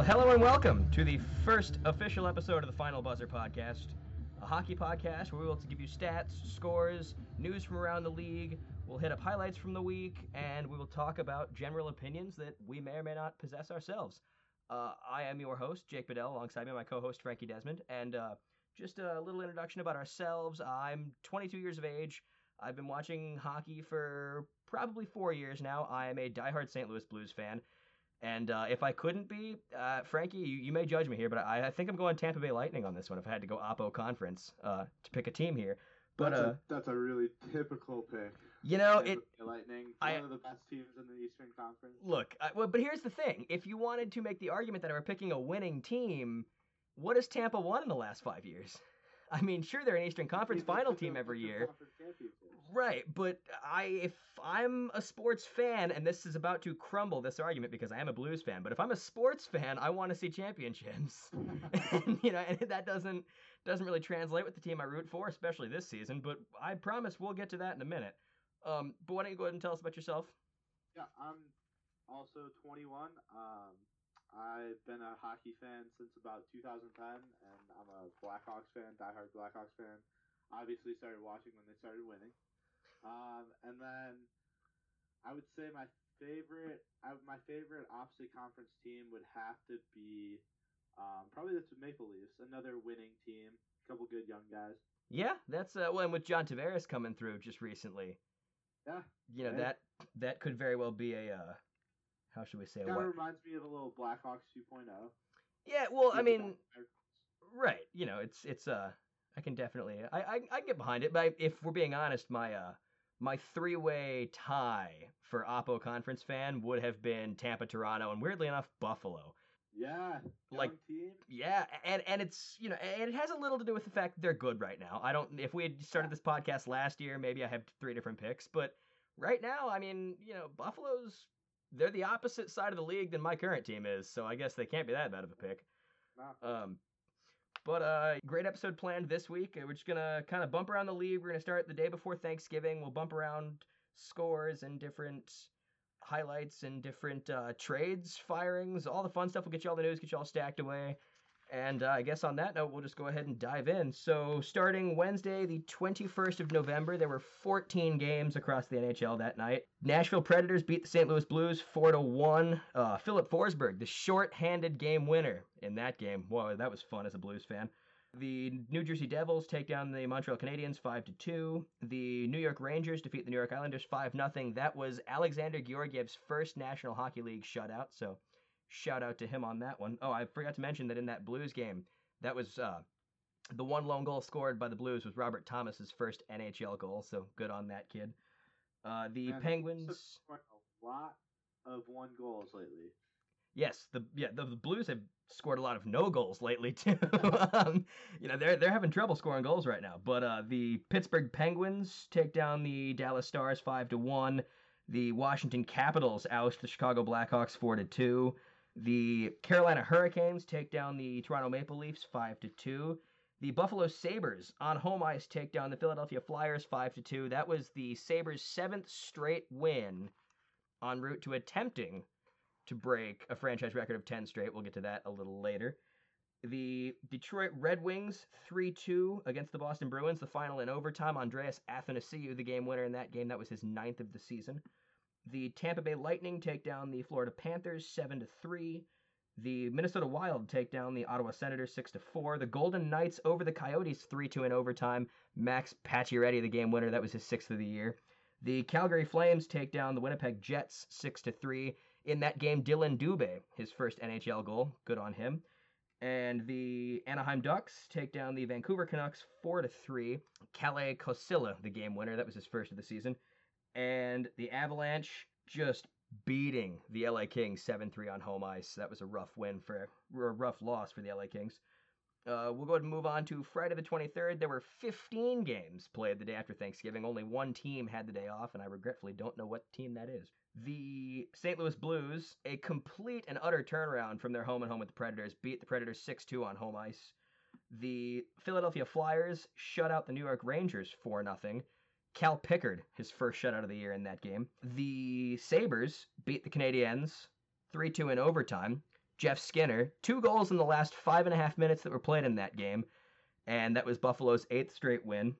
Well, hello and welcome to the first official episode of the Final Buzzer podcast, a hockey podcast where we will give you stats, scores, news from around the league. We'll hit up highlights from the week, and we will talk about general opinions that we may or may not possess ourselves. Uh, I am your host, Jake Bedell, alongside me, my co-host Frankie Desmond, and uh, just a little introduction about ourselves. I'm 22 years of age. I've been watching hockey for probably four years now. I am a diehard St. Louis Blues fan. And uh, if I couldn't be, uh, Frankie, you, you, may judge me here, but I, I, think I'm going Tampa Bay Lightning on this one if I had to go Oppo Conference uh, to pick a team here. But that's, a, uh, that's a really typical pick. You know, Tampa it Bay Lightning, I, one of the best teams in the Eastern Conference. Look, I, well, but here's the thing: if you wanted to make the argument that I were picking a winning team, what has Tampa won in the last five years? I mean, sure, they're an Eastern Conference final team every year. Right, but I if I'm a sports fan and this is about to crumble this argument because I am a Blues fan, but if I'm a sports fan, I want to see championships. and you know, and that doesn't doesn't really translate with the team I root for, especially this season, but I promise we'll get to that in a minute. Um, but why don't you go ahead and tell us about yourself? Yeah, I'm also 21. Um, I've been a hockey fan since about 2010, and I'm a Blackhawks fan, diehard Blackhawks fan. Obviously, started watching when they started winning. Um, and then I would say my favorite, I, my favorite opposite conference team would have to be um, probably the Maple Leafs, another winning team, a couple good young guys. Yeah, that's uh, well, and with John Tavares coming through just recently. Yeah. You know that that could very well be a uh, how should we say? Kind of reminds me of a little Blackhawks 2.0. Yeah, well, I mean, right? You know, it's it's uh, I can definitely I I, I can get behind it, but if we're being honest, my uh my three way tie for Oppo Conference fan would have been Tampa, Toronto, and weirdly enough, Buffalo. Yeah, like team. yeah, and and it's you know, and it has a little to do with the fact they're good right now. I don't. If we had started this podcast last year, maybe I have three different picks, but right now, I mean, you know, Buffalo's they're the opposite side of the league than my current team is, so I guess they can't be that bad of a pick. Um, but uh, great episode planned this week. We're just gonna kind of bump around the league. We're gonna start the day before Thanksgiving. We'll bump around scores and different highlights and different uh, trades, firings, all the fun stuff. We'll get you all the news, get you all stacked away. And uh, I guess on that note, we'll just go ahead and dive in. So, starting Wednesday, the 21st of November, there were 14 games across the NHL that night. Nashville Predators beat the St. Louis Blues 4 to 1. Uh, Filip Forsberg, the short-handed game winner in that game. Whoa, that was fun as a Blues fan. The New Jersey Devils take down the Montreal Canadiens 5 to 2. The New York Rangers defeat the New York Islanders 5 0. That was Alexander Georgiev's first National Hockey League shutout. So shout out to him on that one. Oh, I forgot to mention that in that Blues game, that was uh, the one lone goal scored by the Blues was Robert Thomas's first NHL goal. So good on that kid. Uh, the Man, Penguins. A lot of one goals lately. Yes, the yeah the, the Blues have scored a lot of no goals lately too. um, you know they're they're having trouble scoring goals right now. But uh, the Pittsburgh Penguins take down the Dallas Stars five to one. The Washington Capitals oust the Chicago Blackhawks four to two. The Carolina Hurricanes take down the Toronto Maple Leafs 5 to 2. The Buffalo Sabres on home ice take down the Philadelphia Flyers 5 to 2. That was the Sabres' seventh straight win en route to attempting to break a franchise record of 10 straight. We'll get to that a little later. The Detroit Red Wings 3 2 against the Boston Bruins, the final in overtime. Andreas Athanasiou, the game winner in that game. That was his ninth of the season. The Tampa Bay Lightning take down the Florida Panthers 7 to 3. The Minnesota Wild take down the Ottawa Senators 6 to 4. The Golden Knights over the Coyotes 3 2 in overtime. Max Pacioretty, the game winner, that was his sixth of the year. The Calgary Flames take down the Winnipeg Jets 6 to 3. In that game, Dillon Dubé, his first NHL goal. Good on him. And the Anaheim Ducks take down the Vancouver Canucks 4 to 3. Kalle Kossila, the game winner, that was his first of the season and the Avalanche just beating the LA Kings 7-3 on home ice. That was a rough win for a rough loss for the LA Kings. Uh, we'll go ahead and move on to Friday the 23rd. There were 15 games played the day after Thanksgiving. Only one team had the day off, and I regretfully don't know what team that is. The St. Louis Blues, a complete and utter turnaround from their home and home with the Predators, beat the Predators 6 2 on home ice. The Philadelphia Flyers shut out the New York Rangers 4 0. Cal Pickard, his first shutout of the year in that game. The Sabres beat the Canadiens 3 2 in overtime. Jeff Skinner, two goals in the last five and a half minutes that were played in that game, and that was Buffalo's eighth straight win.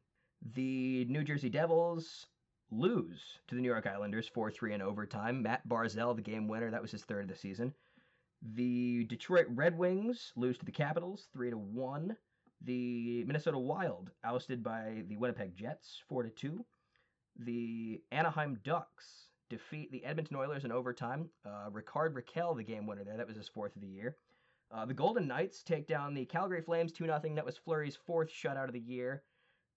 The New Jersey Devils lose to the New York Islanders 4 3 in overtime. Matt Barzal, the game winner, that was his third of the season. The Detroit Red Wings lose to the Capitals 3 to 1. The Minnesota Wild ousted by the Winnipeg Jets 4 to 2. The Anaheim Ducks defeat the Edmonton Oilers in overtime. Uh, Rickard Rakell, the game winner there, that was his fourth of the year. Uh, the Golden Knights take down the Calgary Flames 2 0. That was Fleury's fourth shutout of the year.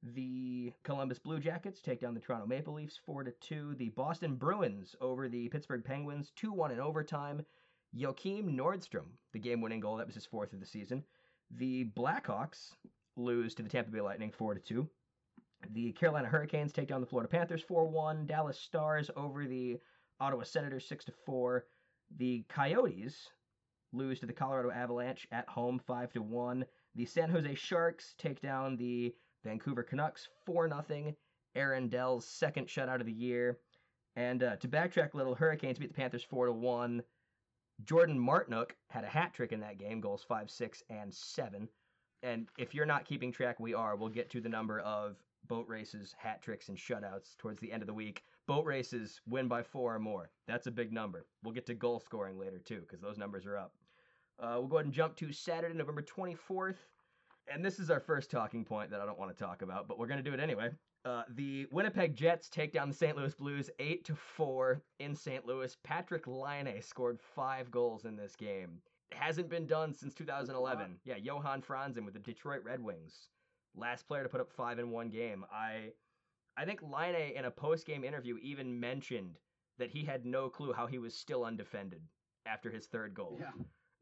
The Columbus Blue Jackets take down the Toronto Maple Leafs 4 2. The Boston Bruins over the Pittsburgh Penguins 2 1 in overtime. Joakim Nordstrom, the game winning goal, that was his fourth of the season. The Blackhawks lose to the Tampa Bay Lightning 4 2. The Carolina Hurricanes take down the Florida Panthers 4 1. Dallas Stars over the Ottawa Senators 6 4. The Coyotes lose to the Colorado Avalanche at home 5 1. The San Jose Sharks take down the Vancouver Canucks 4 0. Aaron Dell's second shutout of the year. And uh, to backtrack a little, Hurricanes beat the Panthers 4 1. Jordan Martinook had a hat trick in that game, goals 5, 6, and 7. And if you're not keeping track, we are. We'll get to the number of boat races, hat tricks, and shutouts towards the end of the week. Boat races win by four or more. That's a big number. We'll get to goal scoring later, too, because those numbers are up. Uh, we'll go ahead and jump to Saturday, November 24th. And this is our first talking point that I don't want to talk about, but we're going to do it anyway. Uh, the Winnipeg Jets take down the St. Louis Blues 8 to 4 in St. Louis. Patrik Laine scored five goals in this game. It hasn't been done since 2011. Yeah, Johan Franzen with the Detroit Red Wings. Last player to put up five in one game. I I think Laine in a post-game interview even mentioned that he had no clue how he was still undefended after his third goal. Yeah.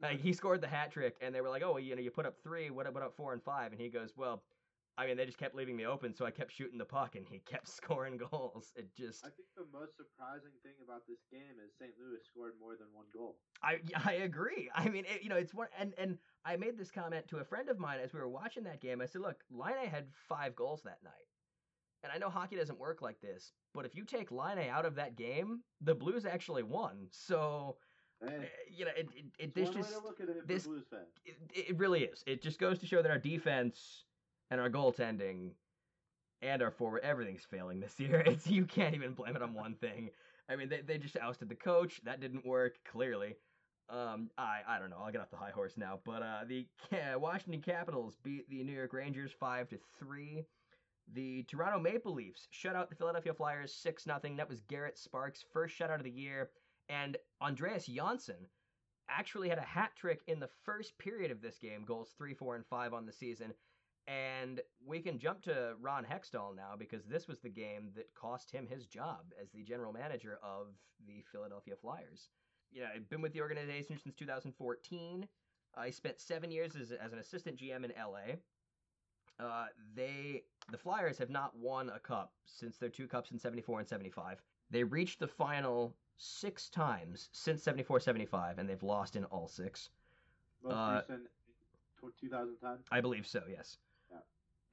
Like he scored the hat trick, and they were like, "Oh, you know, you put up three. What about four and five? And he goes, "Well, I mean, they just kept leaving me open, so I kept shooting the puck, and he kept scoring goals. It just, I think the most surprising thing about this game is St. Louis scored more than one goal. I I agree. I mean, it, you know, it's one, and and I made this comment to a friend of mine as we were watching that game. I said, "Look, Laine had five goals that night, and I know hockey doesn't work like this, but if you take Laine out of that game, the Blues actually won. So." Hey, uh, You know, it, it, it this just look at it this- it, it really is. It just goes to show that our defense and our goaltending and our forward everything's failing this year. It's you can't even blame it on one thing. I mean, they, they just ousted the coach. That didn't work clearly. Um, I I don't know. I'll get off the high horse now. But uh, the Ca- Washington Capitals beat the New York Rangers five to three. The Toronto Maple Leafs shut out the Philadelphia Flyers six nothing. That was Garrett Sparks' first shutout of the year, and Andreas Johnsson actually had a hat trick in the first period of this game, goals three, four, and five on the season. And we can jump to Ron Hextall now because this was the game that cost him his job as the general manager of the Philadelphia Flyers. Yeah, I've been with the organization since 2014. I spent seven years as, as an assistant GM in LA. Uh, they the Flyers have not won a cup since their two cups in 74 and 75. They reached the final six times since 74 75, and they've lost in all six. Most Uh, recent, 2010. I believe so, yes.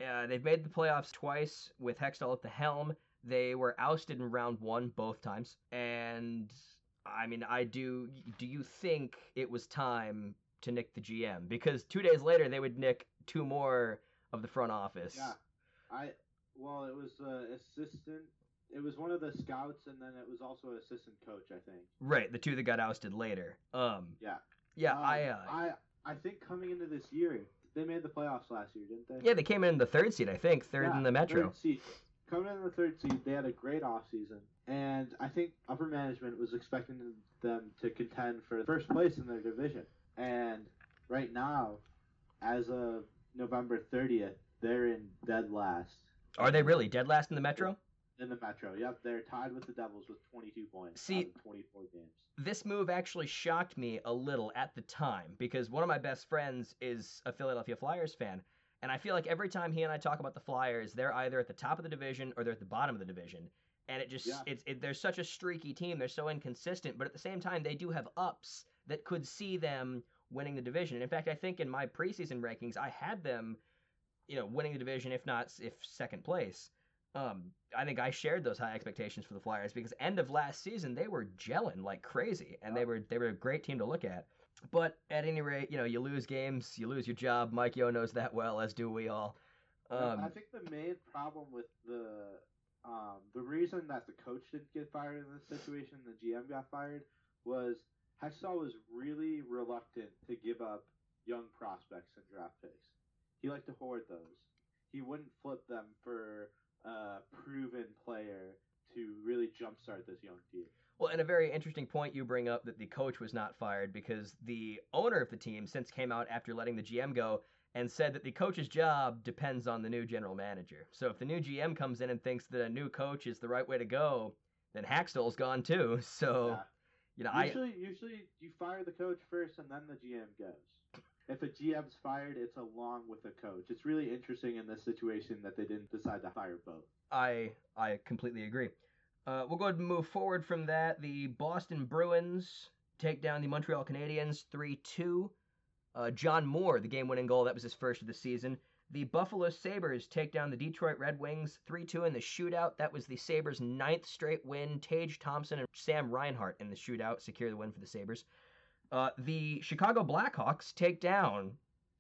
Uh, they've made the playoffs twice with Hextall at the helm. They were ousted in round one both times. And, I mean, I do. Do you think it was time to nick the GM? Because two days later, they would nick two more of the front office. Yeah, I well, it was uh, assistant. It was one of the scouts, and then it was also an assistant coach. I think. Right, the two that got ousted later. Um, Yeah. yeah, Um, I, uh, I I think coming into this year, they made the playoffs last year, didn't they? yeah, they came in the third seed, I think, third Yeah, in the Metro. Third seed. Coming in the third seed, they had a great offseason. And I think upper management was expecting them to contend for first place in their division. And right now, as of November 30th, they're in dead last Are they really dead last in the Metro? In the Metro. Yep, they're tied with the Devils with 22 points See- out of 24 games. this move actually shocked me a little at the time because one of my best friends is a Philadelphia Flyers fan. And I feel like every time he and I talk about the Flyers, they're either at the top of the division or they're at the bottom of the division. And it just Yeah. it's it, they're such a streaky team. They're so inconsistent, but at the same time they do have ups that could see them winning the division. And in fact, I think in my preseason rankings, I had them, you know, winning the division if not if second place. Um, I think I shared those high expectations for the Flyers because end of last season they were gelling like crazy, and they were they were a great team to look at. But at any rate, you know, you lose games, you lose your job. Mike Yeo knows that well, as do we all. Um, I think the main problem with the um, the reason that the coach didn't get fired in this situation, the GM got fired, was Hextall was really reluctant to give up young prospects and draft picks. He liked to hoard those. He wouldn't flip them for a proven player to really jumpstart this young team. Well, and a very interesting point you bring up that the coach was not fired because the owner of the team since came out after letting the GM go and said that the coach's job depends on the new general manager. So if the new GM comes in and thinks that a new coach is the right way to go, then Hakstol's gone too. So, Yeah. you know, Usually, usually you fire the coach first and then the GM goes. If a GM's fired, it's along with a coach. It's really interesting in this situation that they didn't decide to fire both. I I completely agree. Uh, we'll go ahead and move forward from that. The Boston Bruins take down the Montreal Canadiens 3 2. Uh, John Moore, the game winning goal, that was his first of the season. The Buffalo Sabres take down the Detroit Red Wings 3 2 in the shootout. That was the Sabres' ninth straight win. Tage Thompson and Sam Reinhart in the shootout secure the win for the Sabres. Uh, the Chicago Blackhawks take down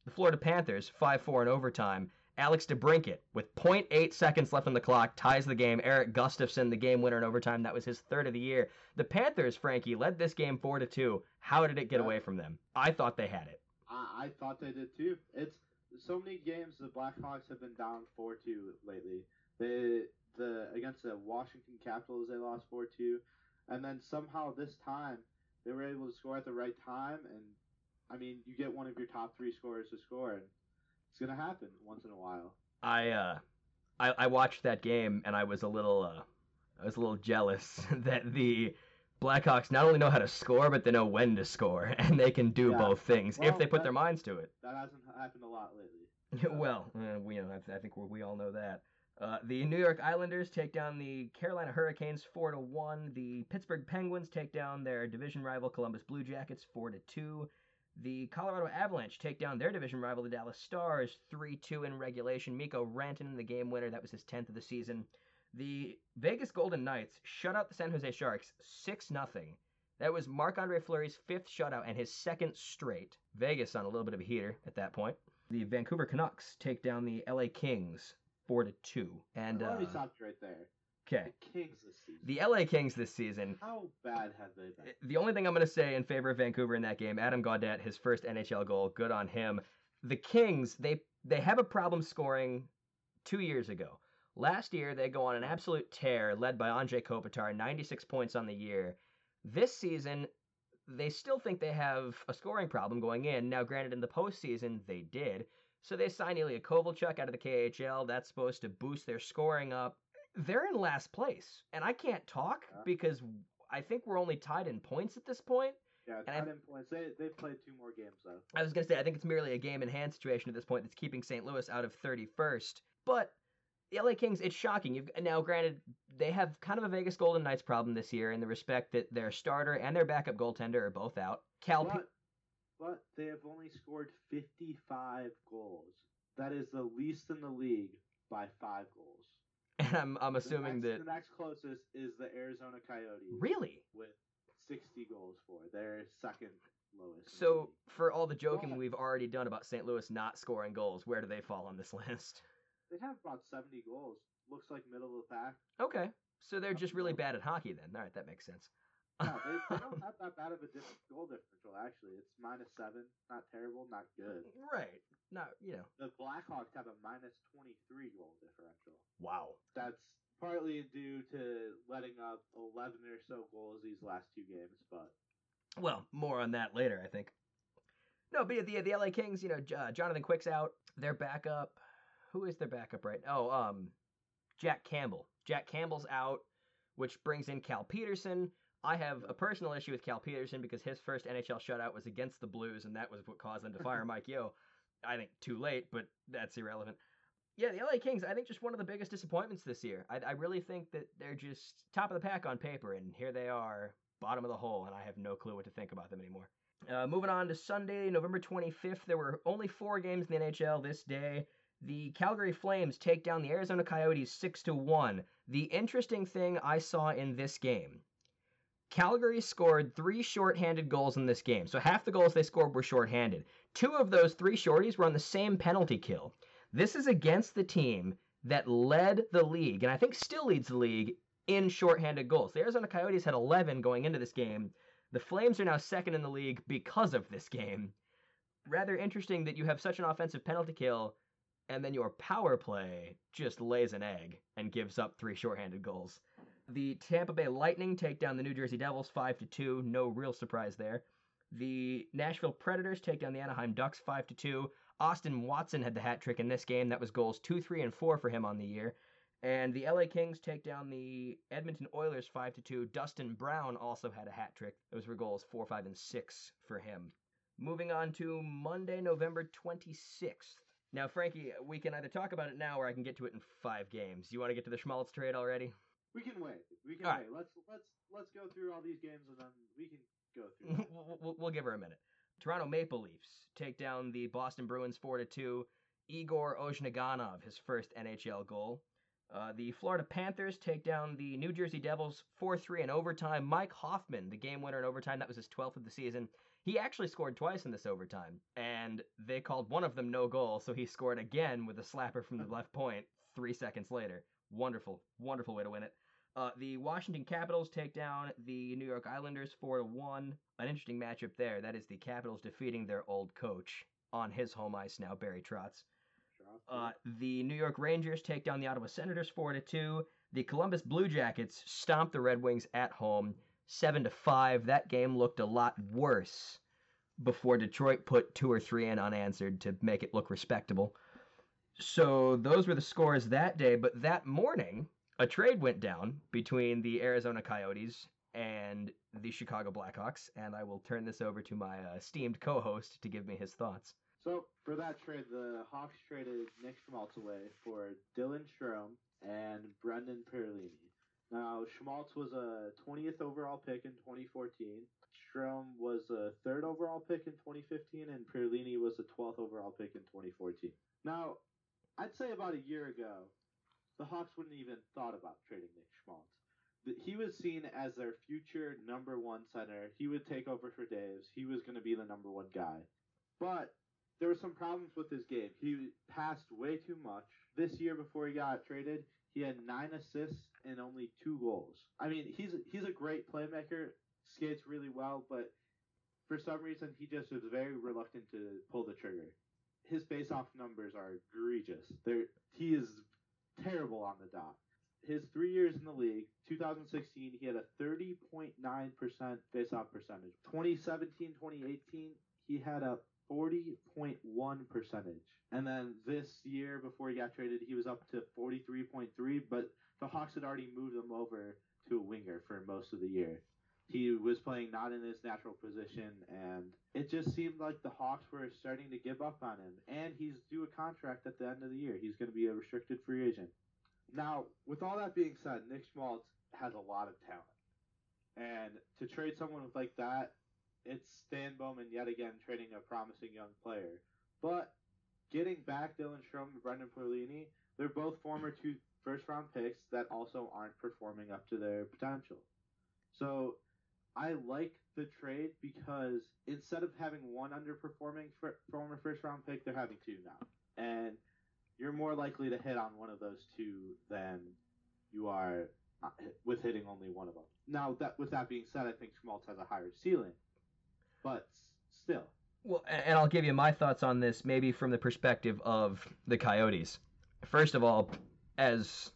the Florida Panthers 5 4 in overtime. Alex DeBrincat, with 0.8 seconds left on the clock, ties the game. Erik Gustafsson, the game winner in overtime. That was his third of the year. The Panthers, Frankie, led this game 4 to 2. How did it get away from them? I thought they had it. I, I thought they did too. It's so many games the Blackhawks have been down four two lately. They the against the Washington Capitals they lost four two, and then somehow this time they were able to score at the right time. And I mean, you get one of your top three scorers to score, and it's gonna happen once in a while. I uh I, I watched that game and I was a little uh I was a little jealous that the Blackhawks not only know how to score but they know when to score and they can do Yeah. both things if they put that- their minds to it. That hasn't happened a lot lately. well, uh, we you know I, I think we all know that. Uh, the New York Islanders take down the Carolina Hurricanes four to one. The Pittsburgh Penguins take down their division rival Columbus Blue Jackets four to two. The Colorado Avalanche take down their division rival the Dallas Stars three two in regulation. Mikko Rantanen, the game winner, that was his tenth of the season. The Vegas Golden Knights shut out the San Jose Sharks six nothing. That was Marc Andre Fleury's fifth shutout and his second straight. Vegas on a little bit of a heater at that point. The Vancouver Canucks take down the LA Kings four to two. And Let me uh, stop you right there. okay, The Kings this season. the LA Kings this season. How bad have they been? The only thing I'm going to say in favor of Vancouver in that game, Adam Gaudette, his first NHL goal, good on him. The Kings, they they have a problem scoring two years ago. Last year, they go on an absolute tear, led by Andrei Kopitar, 96 points on the year. This season, they still think they have a scoring problem going in. Now, granted, in the postseason, they did. So they signed Ilya Kovalchuk out of the KHL. That's supposed to boost their scoring up. They're in last place, and I can't talk because I think we're only tied in points at this point. Yeah, and I- end points. They they've played two more games though. I was going to say, I think it's merely a game in hand situation at this point that's keeping St. Louis out of 31st. But the LA Kings, it's shocking. You've, now, granted, they have kind of a Vegas Golden Knights problem this year in the respect that their starter and their backup goaltender are both out. Cal, But, but they have only scored 55 goals. That is the least in the league by five goals. and I'm, I'm The assuming next, that. the next closest is the Arizona Coyotes Really? with 60 goals for. They're second lowest. So, for all the joking we've already done about St. Louis not scoring goals, where do they fall on this list? they have about 70 goals. Looks like middle of the pack. Okay. So they're just really bad at hockey then. All right, that makes sense. No, they, they don't have that bad of a goal differential. Actually, it's minus seven. Not terrible. Not good. Right. Not, you know. The Blackhawks have a minus 23 goal differential. Wow. That's partly due to letting up 11 or so goals these last two games, but Well, more on that later, I think. No, but the the LA Kings, you know, uh, Jonathan Quick's out. Their backup, who is their backup right? Oh, um, Jack Campbell. Jack Campbell's out, which brings in Cal Petersen. I have a personal issue with Cal Petersen because his first NHL shutout was against the Blues, and that was what caused them to fire Mike Yeo. I think too late, but that's irrelevant. Yeah, the LA Kings, I think just one of the biggest disappointments this year. I, I really think that they're just top of the pack on paper, and here they are, bottom of the hole, and I have no clue what to think about them anymore. Uh, moving on to Sunday, November 25th, there were only four games in the NHL this day. The Calgary Flames take down the Arizona Coyotes 6 to 1. The interesting thing I saw in this game Calgary scored three shorthanded goals in this game. So half the goals they scored were shorthanded. Two of those three shorties were on the same penalty kill. This is against the team that led the league, and I think still leads the league in shorthanded goals. The Arizona Coyotes had 11 going into this game. The Flames are now second in the league because of this game. Rather interesting that you have such an offensive penalty kill, and then your power play just lays an egg and gives up three shorthanded goals. The Tampa Bay Lightning take down the New Jersey Devils 5 to 2. No real surprise there. The Nashville Predators take down the Anaheim Ducks 5 to 2. Austin Watson had the hat trick in this game. That was goals 2, 3, and 4 for him on the year. And the LA Kings take down the Edmonton Oilers 5 to 2. Dustin Brown also had a hat trick. Those were goals 4, 5, and 6 for him. Moving on to Monday, November 26th. Now, Frankie, we can either talk about it now or I can get to it in five games. You want to get to the Schmaltz trade already? We can wait. We can All wait. Let's let's let's go through all these games and then we can go through. we'll, we'll, we'll give her a minute. Toronto Maple Leafs take down the Boston Bruins 4 to 2. Igor Ozhiganov, his first NHL goal. Uh, the Florida Panthers take down the New Jersey Devils 4 3 in overtime. Mike Hoffman, the game winner in overtime, that was his 12th of the season. He actually scored twice in this overtime, and they called one of them no goal, so he scored again with a slapper from the left point three seconds later. Wonderful, wonderful way to win it. Uh, the Washington Capitals take down the New York Islanders 4 to 1. An interesting matchup there. That is the Capitals defeating their old coach on his home ice now, Barry Trotz. Uh, the New York Rangers take down the Ottawa Senators 4 to 2. The Columbus Blue Jackets stomp the Red Wings at home 7 to 5. That game looked a lot worse before Detroit put two or three in unanswered to make it look respectable. So those were the scores that day, but that morning a trade went down between the Arizona Coyotes and the Chicago Blackhawks, and I will turn this over to my uh, esteemed co-host to give me his thoughts. So for that trade, the Hawks traded Nick Schmaltz away for Dylan Strome and Brendan Perlini. Now Schmaltz was a 20th overall pick in 2014. Strome was a third overall pick in 2015, and Perlini was a 12th overall pick in 2014. Now, I'd say about a year ago, the Hawks wouldn't even thought about trading Nick Schmaltz. He was seen as their future number one center. He would take over for Toews. He was going to be the number one guy. But there were some problems with his game. He passed way too much. This year before he got traded, he had nine assists and only two goals. I mean, he's he's a great playmaker, skates really well, but for some reason he just was very reluctant to pull the trigger. His face-off numbers are egregious. They're, he is terrible on the dot. His three years in the league, 2016, he had a 30.9% face-off percentage. 2017, 2018, he had a 40.1 percentage. And then this year, before he got traded, he was up to 43.3, but the Hawks had already moved him over to a winger for most of the year. He was playing not in his natural position, and it just seemed like the Hawks were starting to give up on him. And he's due a contract at the end of the year. He's going to be a restricted free agent. Now, with all that being said, Nick Schmaltz has a lot of talent. And to trade someone with like that, it's Stan Bowman yet again trading a promising young player. But getting back Dylan Strome and Brendan Perlini, they're both former two first round picks that also aren't performing up to their potential. So I like the trade because instead of having one underperforming fir- former first round pick, they're having two now. And you're more likely to hit on one of those two than you are uh, with hitting only one of them. Now, that with that being said, I think Schmaltz has a higher ceiling, but still, Well, and I'll give you my thoughts on this, maybe from the perspective of the Coyotes. First of all, as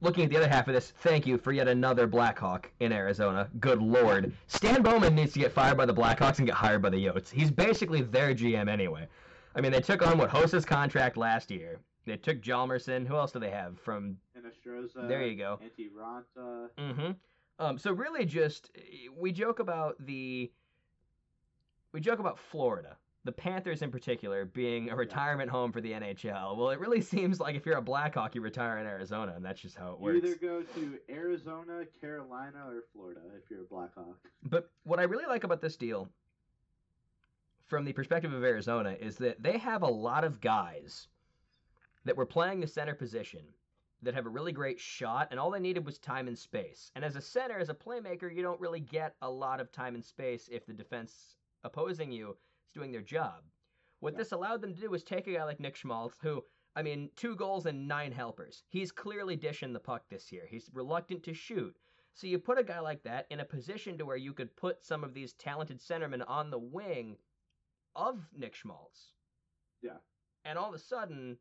looking at the other half of this, thank you for yet another Blackhawk in Arizona. Good lord. Stan Bowman needs to get fired by the Blackhawks and get hired by the Yotes. He's basically their GM anyway. I mean, they took on what Hossa's contract last year. They took Hjalmarsson. Who else do they have from? and Astroza, There you go. Antti Raanta. Mm-hmm. Um, so really, just we joke about the we joke about Florida, the Panthers in particular, being a retirement home for the NHL. Well, it really seems like if you're a Blackhawk, you retire in Arizona, and that's just how it You works. either go to Arizona, Carolina, or Florida if you're a Blackhawk. But what I really like about this deal, from the perspective of Arizona, is that they have a lot of guys that were playing the center position that have a really great shot, and all they needed was time and space. And as a center, as a playmaker, you don't really get a lot of time and space if the defense opposing you is doing their job. What Yeah. this allowed them to do was take a guy like Nick Schmaltz, who, I mean, two goals and nine helpers. He's clearly dishing the puck this year. He's reluctant to shoot. So you put a guy like that in a position to where you could put some of these talented centermen on the wing of Nick Schmaltz. Yeah. And all of a sudden,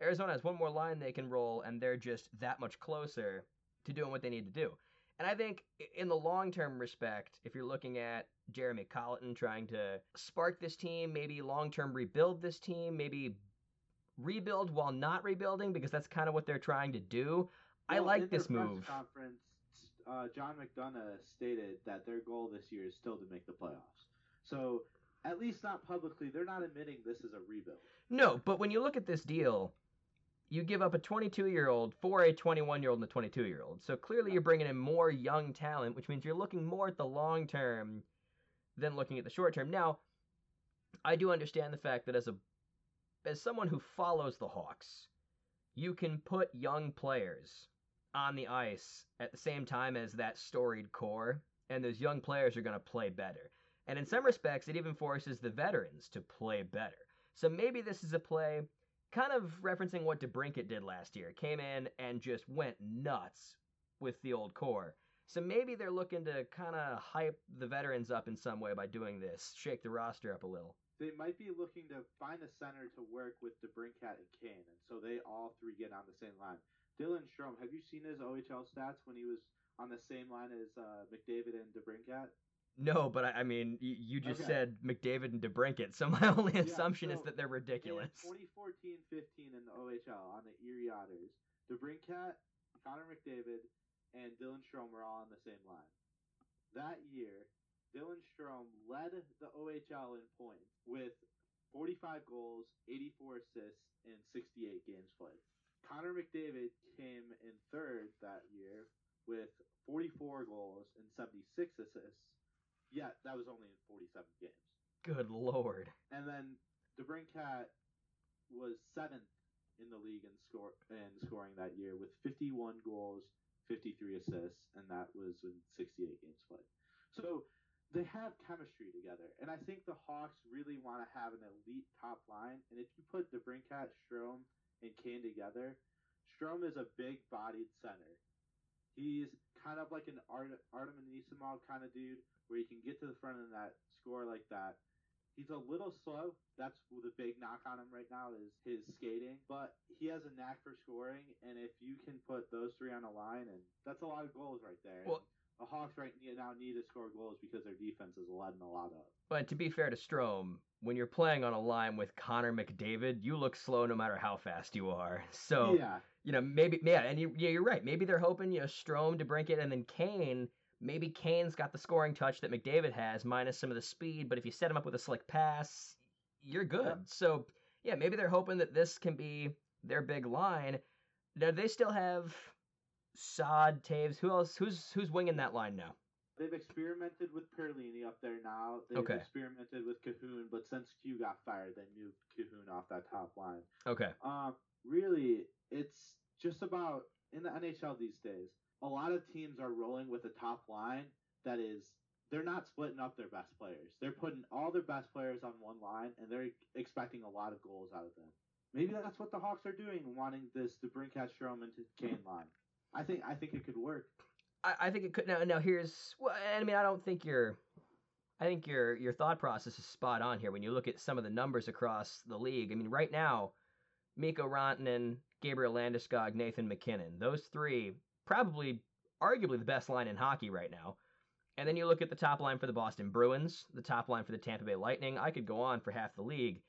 Arizona has one more line they can roll, and they're just that much closer to doing what they need to do. And I think in the long term respect, if you're looking at Jeremy Colliton trying to spark this team, maybe long term rebuild this team, maybe rebuild while not rebuilding, because that's kind of what they're trying to do. I like this press move. Conference, uh, John McDonough stated that their goal this year is still to make the playoffs. So at least not publicly, they're not admitting this is a rebuild. No, but when you look at this deal, you give up a 22 year old for a 21 year old and a 22 year old. So clearly you're bringing in more young talent, which means you're looking more at the long term than looking at the short term. Now, I do understand the fact that as a as someone who follows the Hawks, you can put young players on the ice at the same time as that storied core, and those young players are going to play better. And in some respects, it even forces the veterans to play better. So maybe this is a play kind of referencing what DeBrincat did last year. Came in and just went nuts with the old core. So maybe they're looking to kind of hype the veterans up in some way by doing this, shake the roster up a little. They might be looking to find a center to work with DeBrincat and Kane, and so they all three get on the same line. Dylan Strome, have you seen his OHL stats when he was on the same line as uh, McDavid and DeBrincat? No, but I, I mean, you, you just Okay. said McDavid and DeBrincat, so my only Yeah, assumption is that they're ridiculous. In 2014-15 in the OHL on the Erie Otters, DeBrincat, Connor McDavid, and Dylan Strome were all on the same line. That year, Dylan Strome led the OHL in points with 45 goals, 84 assists, and 68 games played. Connor McDavid came in third that year with 44 goals and 76 assists. Yet that was only in 47 games. Good lord. And then DeBrincat was seventh in the league in score in scoring that year with 51 goals, 53 assists, and that was in 68 games played. So they have chemistry together, and I think the Hawks really want to have an elite top line. And if you put DeBrincat, Strome, and Kane together, Strome is a big-bodied center. He's kind of like an Art- Artem Anisimov kind of dude, where you can get to the front of that score like that. He's a little slow. That's the big knock on him right now is his skating, but he has a knack for scoring. And if you can put those three on a line, and that's a lot of goals right there. Well- the Hawks right now need to score goals because their defense is letting a lot up. But to be fair to Strome, when you're playing on a line with Connor McDavid, you look slow no matter how fast you are. So yeah, you know, maybe yeah, and you, yeah, you're right. Maybe they're hoping you know Strome it, and then Kane. Maybe Kane's got the scoring touch that McDavid has, minus some of the speed. But if you set him up with a slick pass, you're good. Yep. So yeah, maybe they're hoping that this can be their big line. Now they still have Saad, Toews. Who else? Who's who's winging that line now? they've experimented with Perlini up there now. They've Okay. experimented with Kahun, but since Q got fired, they moved Kahun off that top line. Okay. Um, really, it's just about in the NHL these days. A lot of teams are rolling with a top line that is they're not splitting up their best players. They're putting all their best players on one line, and they're expecting a lot of goals out of them. Maybe that's what the Hawks are doing, wanting this to bring Strome into Kane line. I think I think it could work. I, I think it could now. Now here's well, I mean, I don't think your, I think your your thought process is spot on here. When you look at some of the numbers across the league, I mean, right now, Mikko Rantanen, Gabriel Landeskog, Nathan MacKinnon, those three probably, arguably the best line in hockey right now. And then you look at the top line for the Boston Bruins, the top line for the Tampa Bay Lightning. I could go on for half the league.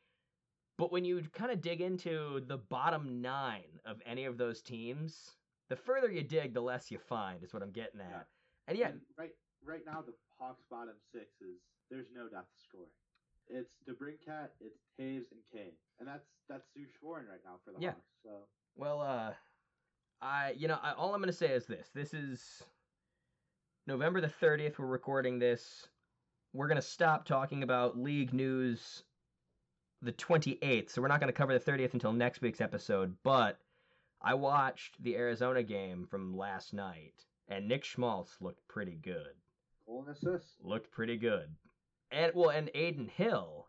But when you kind of dig into the bottom nine of any of those teams, the further you dig, the less you find, is what I'm getting at. Yeah. And yeah, And right right now the Hawks bottom six is there's no depth scoring. It's DeBrincat, it's Toews and Kane, and that's that's who's scoring right now for the Yeah. Hawks. So well, uh, I, you know, I, all I'm going to say is this. This is November the 30th. We're recording this. We're going to stop talking about league news the 28th. So we're not going to cover the 30th until next week's episode. But I watched the Arizona game from last night, and Nick Schmaltz looked pretty good. Goal assist. Looked pretty good. And well, and Adin Hill,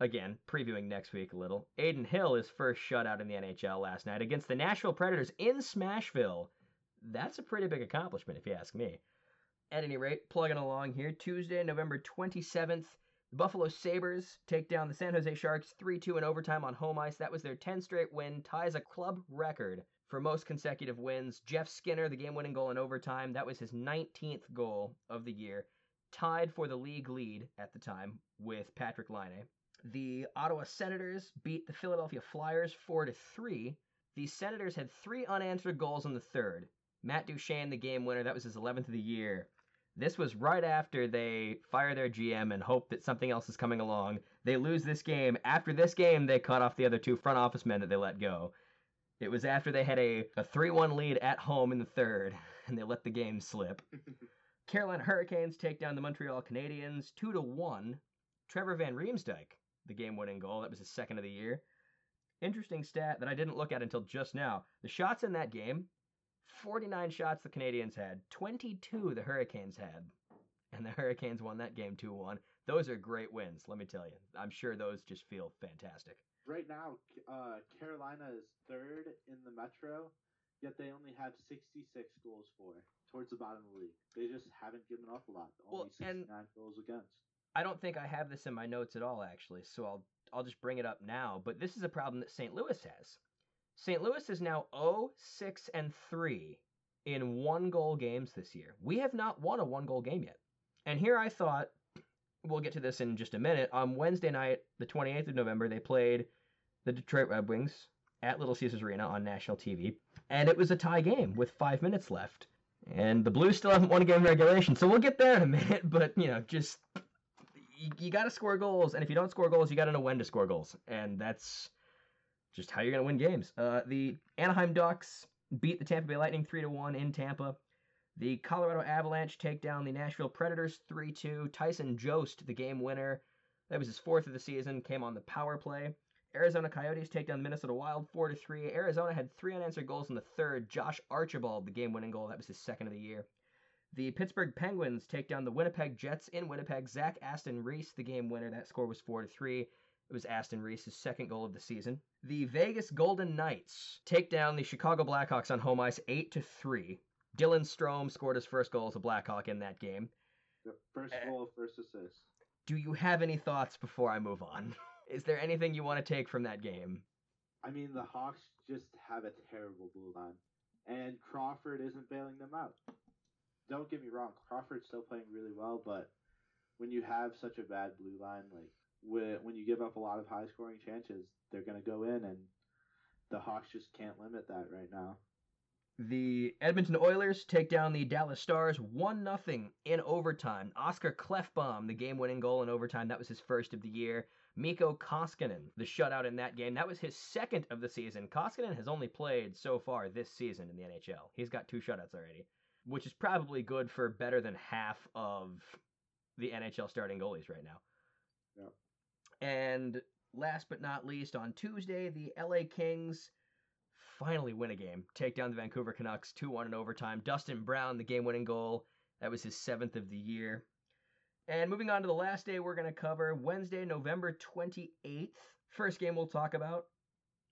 again, previewing next week a little. Adin Hill, his first shutout in the NHL last night against the Nashville Predators in Smashville. That's a pretty big accomplishment, if you ask me. At any rate, plugging along here, Tuesday, November 27th, the Buffalo Sabres take down the San Jose Sharks 3 2 in overtime on home ice. That was their 10 straight win, ties a club record for most consecutive wins. Jeff Skinner, the game winning goal in overtime, that was his 19th goal of the year, tied for the league lead at the time with Patrik Laine. The Ottawa Senators beat the Philadelphia Flyers 4 to 3. The Senators had three unanswered goals in the third. Matt Duchene, the game winner, that was his 11th of the year. This was right after they fire their GM and hope that something else is coming along. They lose this game. After this game, they cut off the other two front office men that they let go. It was after they had a, a 3 1 lead at home in the third, and they let the game slip. Carolina Hurricanes take down the Montreal Canadiens 2 to 1. Trevor Van Riemsdyk, the game winning goal, that was his second of the year. Interesting stat that I didn't look at until just now. The shots in that game 49 shots the Canadians had, 22 the Hurricanes had. And the Hurricanes won that game 2 1. Those are great wins, let me tell you. I'm sure those just feel fantastic. Right now, uh, Carolina is third in the Metro, yet they only have 66 goals for towards the bottom of the league. They just haven't given up a lot. Only Well, and- 69 goals against. I don't think I have this in my notes at all, actually, so I'll I'll just bring it up now. But this is a problem that St. Louis has. St. Louis is now 0, 6, and 3 in one goal games this year. We have not won a one goal game yet. And here I thought, we'll get to this in just a minute. On Wednesday night, the 28th of November, they played the Detroit Red Wings at Little Caesars Arena on national TV. And it was a tie game with five minutes left. And the Blues still haven't won a game in regulation, so we'll get there in a minute. But, you know, just you, you got to score goals, and if you don't score goals, you got to know when to score goals, and that's just how you're going to win games. Uh, the Anaheim Ducks beat the Tampa Bay Lightning three to one in Tampa. The Colorado Avalanche take down the Nashville Predators three two. Tyson Jost, the game winner, that was his fourth of the season, came on the power play. Arizona Coyotes take down Minnesota Wild four to three. Arizona had three unanswered goals in the third. Josh Archibald, the game winning goal, that was his second of the year. The Pittsburgh Penguins take down the Winnipeg Jets in Winnipeg. Zach Aston Reese, the game winner. That score was four to three. It was Aston Reese's second goal of the season. The Vegas Golden Knights take down the Chicago Blackhawks on home ice eight to three. Dylan Strome scored his first goal as a Blackhawk in that game. The first Eh. goal, first assist. Do you have any thoughts before I move on? Is there anything you want to take from that game? I mean, the Hawks just have a terrible blue line, and Crawford isn't bailing them out. Don't get me wrong, Crawford's still playing really well, but when you have such a bad blue line, like when you give up a lot of high scoring chances, they're gonna go in, and the Hawks just can't limit that right now. The Edmonton Oilers take down the Dallas Stars 1 0 in overtime. Oscar Klefbom, the game winning goal in overtime, that was his first of the year. Mikko Koskinen, the shutout in that game, that was his second of the season. Koskinen has only played so far this season in the NHL. He's got two shutouts already, which is probably good for better than half of the NHL starting goalies right now. Yep. And last but not least, on Tuesday, the LA Kings finally win a game, take down the Vancouver Canucks 2 1 in overtime. Dustin Brown, the game winning goal. That was his seventh of the year. And moving on to the last day, we're going to cover Wednesday, November 28th. First game we'll talk about.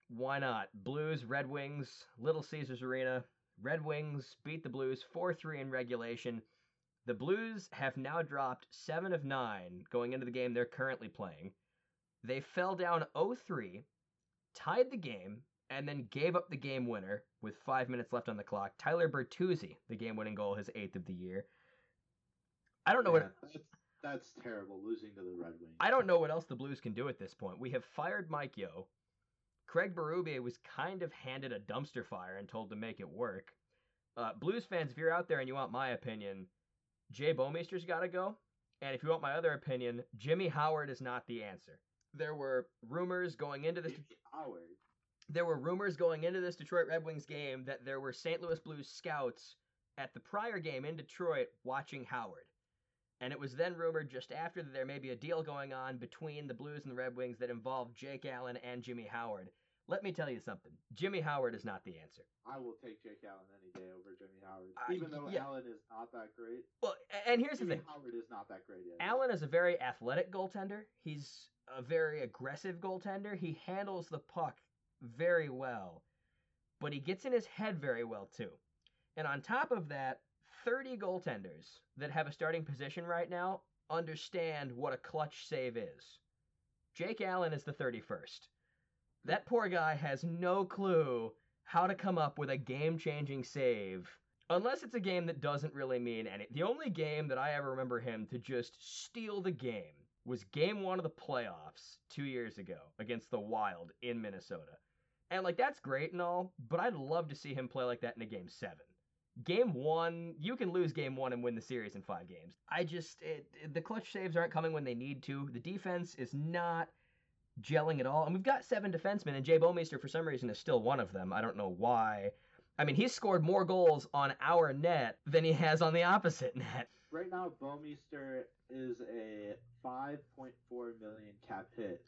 Why not? Blues, Red Wings, Little Caesars Arena. Red Wings beat the Blues 4 3 in regulation. The Blues have now dropped 7 of 9 going into the game they're currently playing. They fell down 0 3, tied the game, and then gave up the game winner with five minutes left on the clock. Tyler Bertuzzi, the game winning goal, his eighth of the year. I don't know what that's, that's terrible losing to the Red Wings. I don't know what else the Blues can do at this point. We have fired Mike Yeo. Craig Berube was kind of handed a dumpster fire and told to make it work. Uh, Blues fans, if you're out there and you want my opinion, Jay Bouwmeester's got to go. And if you want my other opinion, Jimmy Howard is not the answer. There were rumors going into this. Howard. There were rumors going into this Detroit Red Wings game that there were St. Louis Blues scouts at the prior game in Detroit watching Howard. And it was then rumored just after that there may be a deal going on between the Blues and the Red Wings that involved Jake Allen and Jimmy Howard. Let me tell you something. Jimmy Howard is not the answer. I will take Jake Allen any day over Jimmy Howard, Uh, even though yeah. Allen is not that great. Well, and here's the thing. Howard is not that great yet. Allen is a very athletic goaltender. He's a very aggressive goaltender. He handles the puck very well, but he gets in his head very well too. And on top of that, 30 goaltenders that have a starting position right now understand what a clutch save is. Jake Allen is the 31st. That poor guy has no clue how to come up with a game changing save unless it's a game that doesn't really mean any. The only game that I ever remember him to just steal the game was game one of the playoffs two years ago against the Wild in Minnesota. And like that's great and all, but I'd love to see him play like that in a game seven. Game one, you can lose game one and win the series in five games. I just it- the clutch saves aren't coming when they need to. The defense is not gelling at all, and we've got seven defensemen, and Jay Bouwmeester for some reason is still one of them. I don't know why. I mean, he's scored more goals on our net than he has on the opposite net. Right now, Bouwmeester is a 5.4 million cap hit,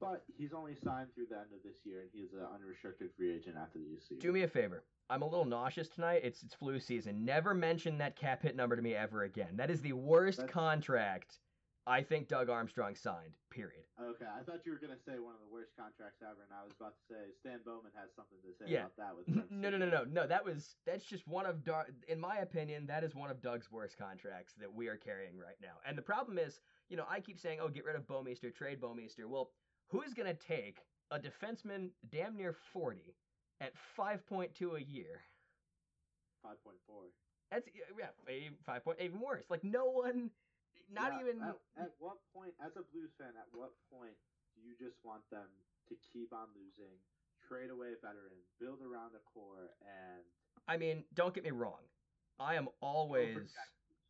but he's only signed through the end of this year, and he's an unrestricted free agent after the season. Do me a favor. I'm a little nauseous tonight. It's it's flu season. Never mention that cap hit number to me ever again. That is the worst That's- contract I think Doug Armstrong signed. Period. Okay, I thought you were gonna say one of the worst contracts ever, and I was about to say Stan Bowman has something to say Yeah. about that. With No, no, no, no, no. That was that's just one of Dar- in my opinion, that is one of Doug's worst contracts that we are carrying right now. And the problem is, you know, I keep saying, "Oh, get rid of Bouwmeester, trade Bouwmeester." Well, who's going to take a defenseman damn near 40 at 5.2 a year? Five point four. That's yeah, 5 point even worse. Like no one not even At, at what point, as a Blues fan, at what point do you just want them to keep on losing, trade away a veteran, build around a core, and I mean, don't get me wrong. I am always?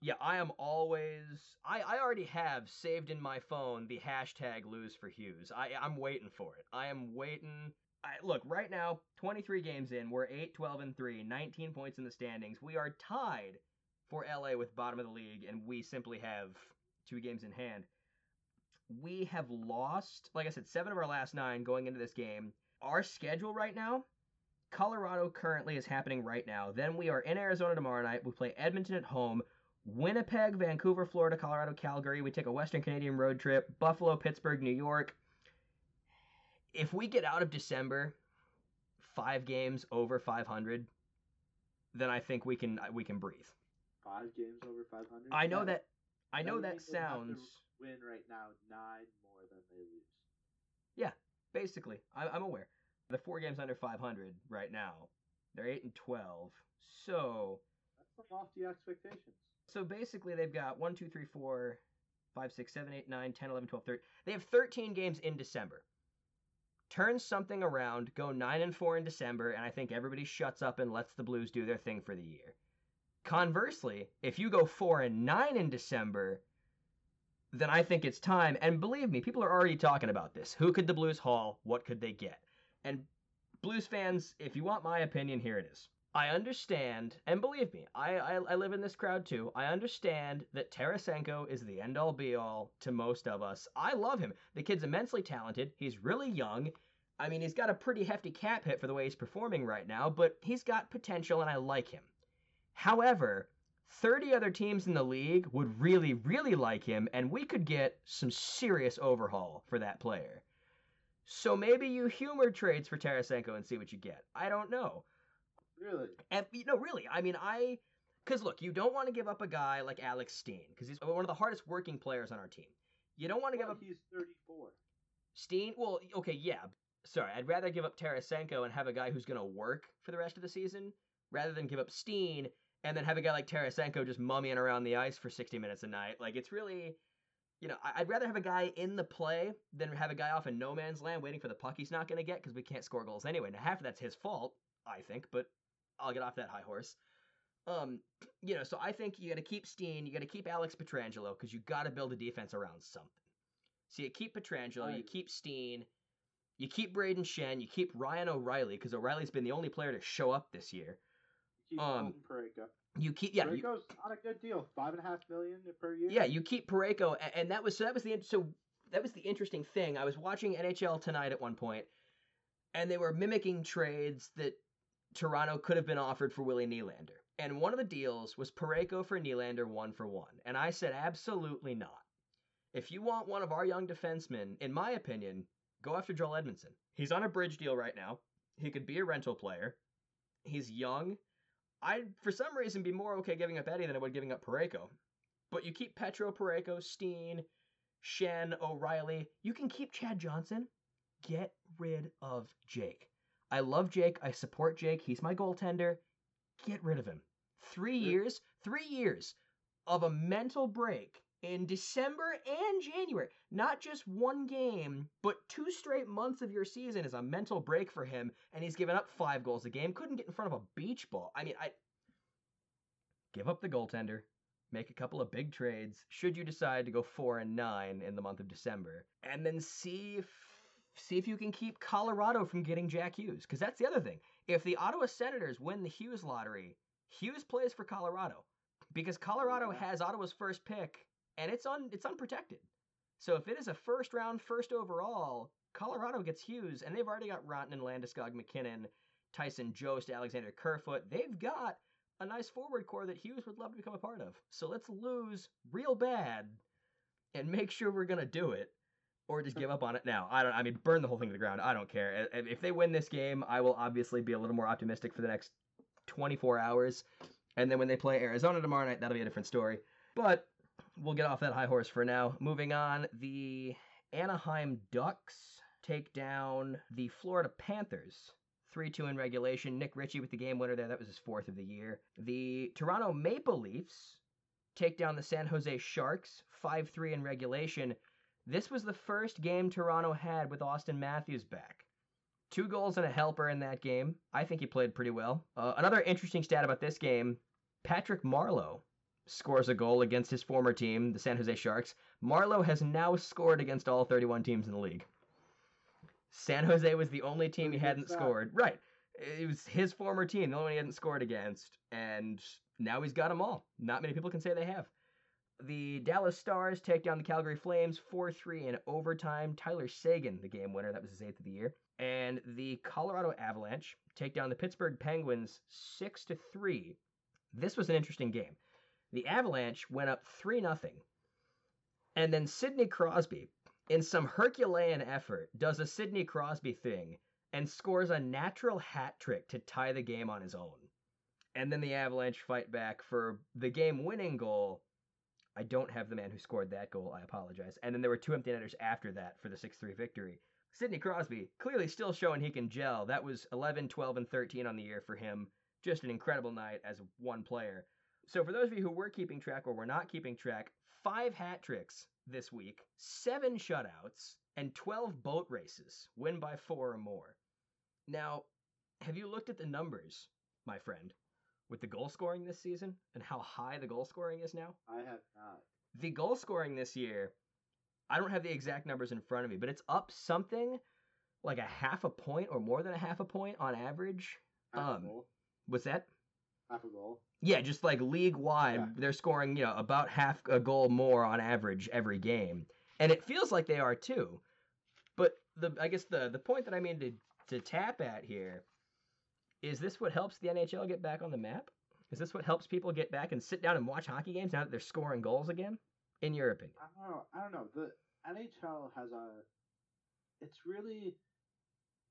Yeah, I am always. I, I already have saved in my phone the hashtag lose for Hughes. I, I'm waiting for it. I am waiting. I, look, right now, 23 games in, we're 8, 12, and 3, 19 points in the standings. We are tied for LA with bottom of the league, and we simply have two games in hand. We have lost, like I said, seven of our last nine going into this game. Our schedule right now Colorado currently is happening right now. Then we are in Arizona tomorrow night. We play Edmonton at home. Winnipeg, Vancouver, Florida, Colorado, Calgary. We take a Western Canadian road trip. Buffalo, Pittsburgh, New York. If we get out of December, five games over 500, then I think we can we can breathe. Five games over five hundred. I know that I know that mean they have to sounds win right now nine more than they lose. Yeah, basically. I, I'm aware. The four games under 500 right now. They're eight and 12. So That's some lofty expectations. So basically, they've got 1, 2, 3, 4, 5, 6, 7, 8, 9, 10, 11, 12, 13. They have 13 games in December. Turn something around, go 9 and 4 in December, and I think everybody shuts up and lets the Blues do their thing for the year. Conversely, if you go 4 and 9 in December, then I think it's time. And believe me, people are already talking about this. Who could the Blues haul? What could they get? And Blues fans, if you want my opinion, here it is. I understand, and believe me, I, I, I live in this crowd too. I understand that Tarasenko is the end all be all to most of us. I love him. The kid's immensely talented. He's really young. I mean, he's got a pretty hefty cap hit for the way he's performing right now, but he's got potential and I like him. However, 30 other teams in the league would really, really like him, and we could get some serious overhaul for that player. So maybe you humor trades for Tarasenko and see what you get. I don't know. Really? And you know, really, I mean, I because look, you don't want to give up a guy like Alex Steen because he's one of the hardest working players on our team. You don't want to give up he's thirty-four. Steen. Well, okay, yeah. Sorry, I'd rather give up Tarasenko and have a guy who's going to work for the rest of the season rather than give up Steen and then have a guy like Tarasenko just mummying around the ice for 60 minutes a night. Like it's really, you know, I'd rather have a guy in the play than have a guy off in no man's land waiting for the puck he's not going to get because we can't score goals anyway. Now half of that's his fault, I think, but I'll get off that high horse. Um, you know, so I think you got to keep Steen, you got to keep Alex Pietrangelo because you got to build a defense around something. So you keep Pietrangelo, you keep Steen, you keep Brayden Schenn, you keep Ryan O'Reilly because O'Reilly's been the only player to show up this year. Keep Um, Parayko. You keep yeah, you, Parayko's on a good deal. Five and a half million per year. yeah, you keep Parayko, a- and that was so that was the so that was the interesting thing. I was watching NHL tonight at one point, and they were mimicking trades that Toronto could have been offered for Willie Nylander. And one of the deals was Parayko for Nylander one for one. And I said, absolutely not. If you want one of our young defensemen, in my opinion, go after Joel Edmundson. He's on a bridge deal right now. He could be a rental player. He's young. I'd, for some reason, be more okay giving up Eddie than I would giving up Parayko. But you keep Petro, Parayko, Steen, Schenn, O'Reilly. You can keep Chad Johnson. Get rid of Jake. I love Jake. I support Jake. He's my goaltender. Get rid of him. Three years, three years of a mental break in December and January. Not just one game, but two straight months of your season is a mental break for him, and he's given up five goals a game. Couldn't get in front of a beach ball. I mean, I give up the goaltender, make a couple of big trades. Should you decide to go four and nine in the month of December, and then see if see if you can keep Colorado from getting Jack Hughes, because that's the other thing. If the Ottawa Senators win the Hughes lottery, Hughes plays for Colorado because Colorado has Ottawa's first pick and it's un it's unprotected. So if it is a first round, first overall, Colorado gets Hughes, and they've already got Rantanen, Landeskog, MacKinnon, Tyson Jost, Alexander Kerfoot. They've got a nice forward core that Hughes would love to become a part of. So let's lose real bad and make sure we're gonna do it, or just give up on it now. I don't. I mean, burn the whole thing to the ground. I don't care. If they win this game, I will obviously be a little more optimistic for the next 24 hours, and then when they play Arizona tomorrow night, that'll be a different story. But we'll get off that high horse for now. Moving on, the Anaheim Ducks take down the Florida Panthers. 3 2 in regulation. Nick Ritchie with the game winner there. That was his fourth of the year. The Toronto Maple Leafs take down the San Jose Sharks 5 3 in regulation. This was the first game Toronto had with Auston Matthews back. Two goals and a helper in that game. I think he played pretty well. Uh, another interesting stat about this game Patrick Marleau scores a goal against his former team, the San Jose Sharks. Marleau has now scored against all 31 teams in the league. San Jose was the only team he hadn't scored. Right. It was his former team, the only one he hadn't scored against, and now he's got them all. Not many people can say they have. The Dallas Stars take down the Calgary Flames 4 3 in overtime. Tyler Seguin, the game winner, that was his eighth of the year. And the Colorado Avalanche take down the Pittsburgh Penguins 6 3. This was an interesting game. The Avalanche went up 3 0. And then Sidney Crosby, in some Herculean effort, does a Sidney Crosby thing and scores a natural hat trick to tie the game on his own. And then the Avalanche fight back for the game winning goal. I don't have the man who scored that goal. I apologize. And then there were two empty netters after that for the 6 3 victory. Sidney Crosby, clearly still showing he can gel. That was 11, 12, and 13 on the year for him. Just an incredible night as one player. So for those of you who were keeping track or were not keeping track, five hat tricks this week, seven shutouts, and 12 boat races. Win by four or more. Now, have you looked at the numbers, my friend, with the goal scoring this season and how high the goal scoring is now? I have not. The goal scoring this year, I don't have the exact numbers in front of me, but it's up something like a half a point or more than a half a point on average. Um, a. What's that? Half a goal. Yeah, just like league wide, Yeah. they're scoring, you know, about half a goal more on average every game. And it feels like they are too. But the I guess the the point that I mean to to tap at here is this what helps the NHL get back on the map? Is this what helps people get back and sit down and watch hockey games now that they're scoring goals again? In your opinion? I don't know. I don't know. The NHL has a. It's really.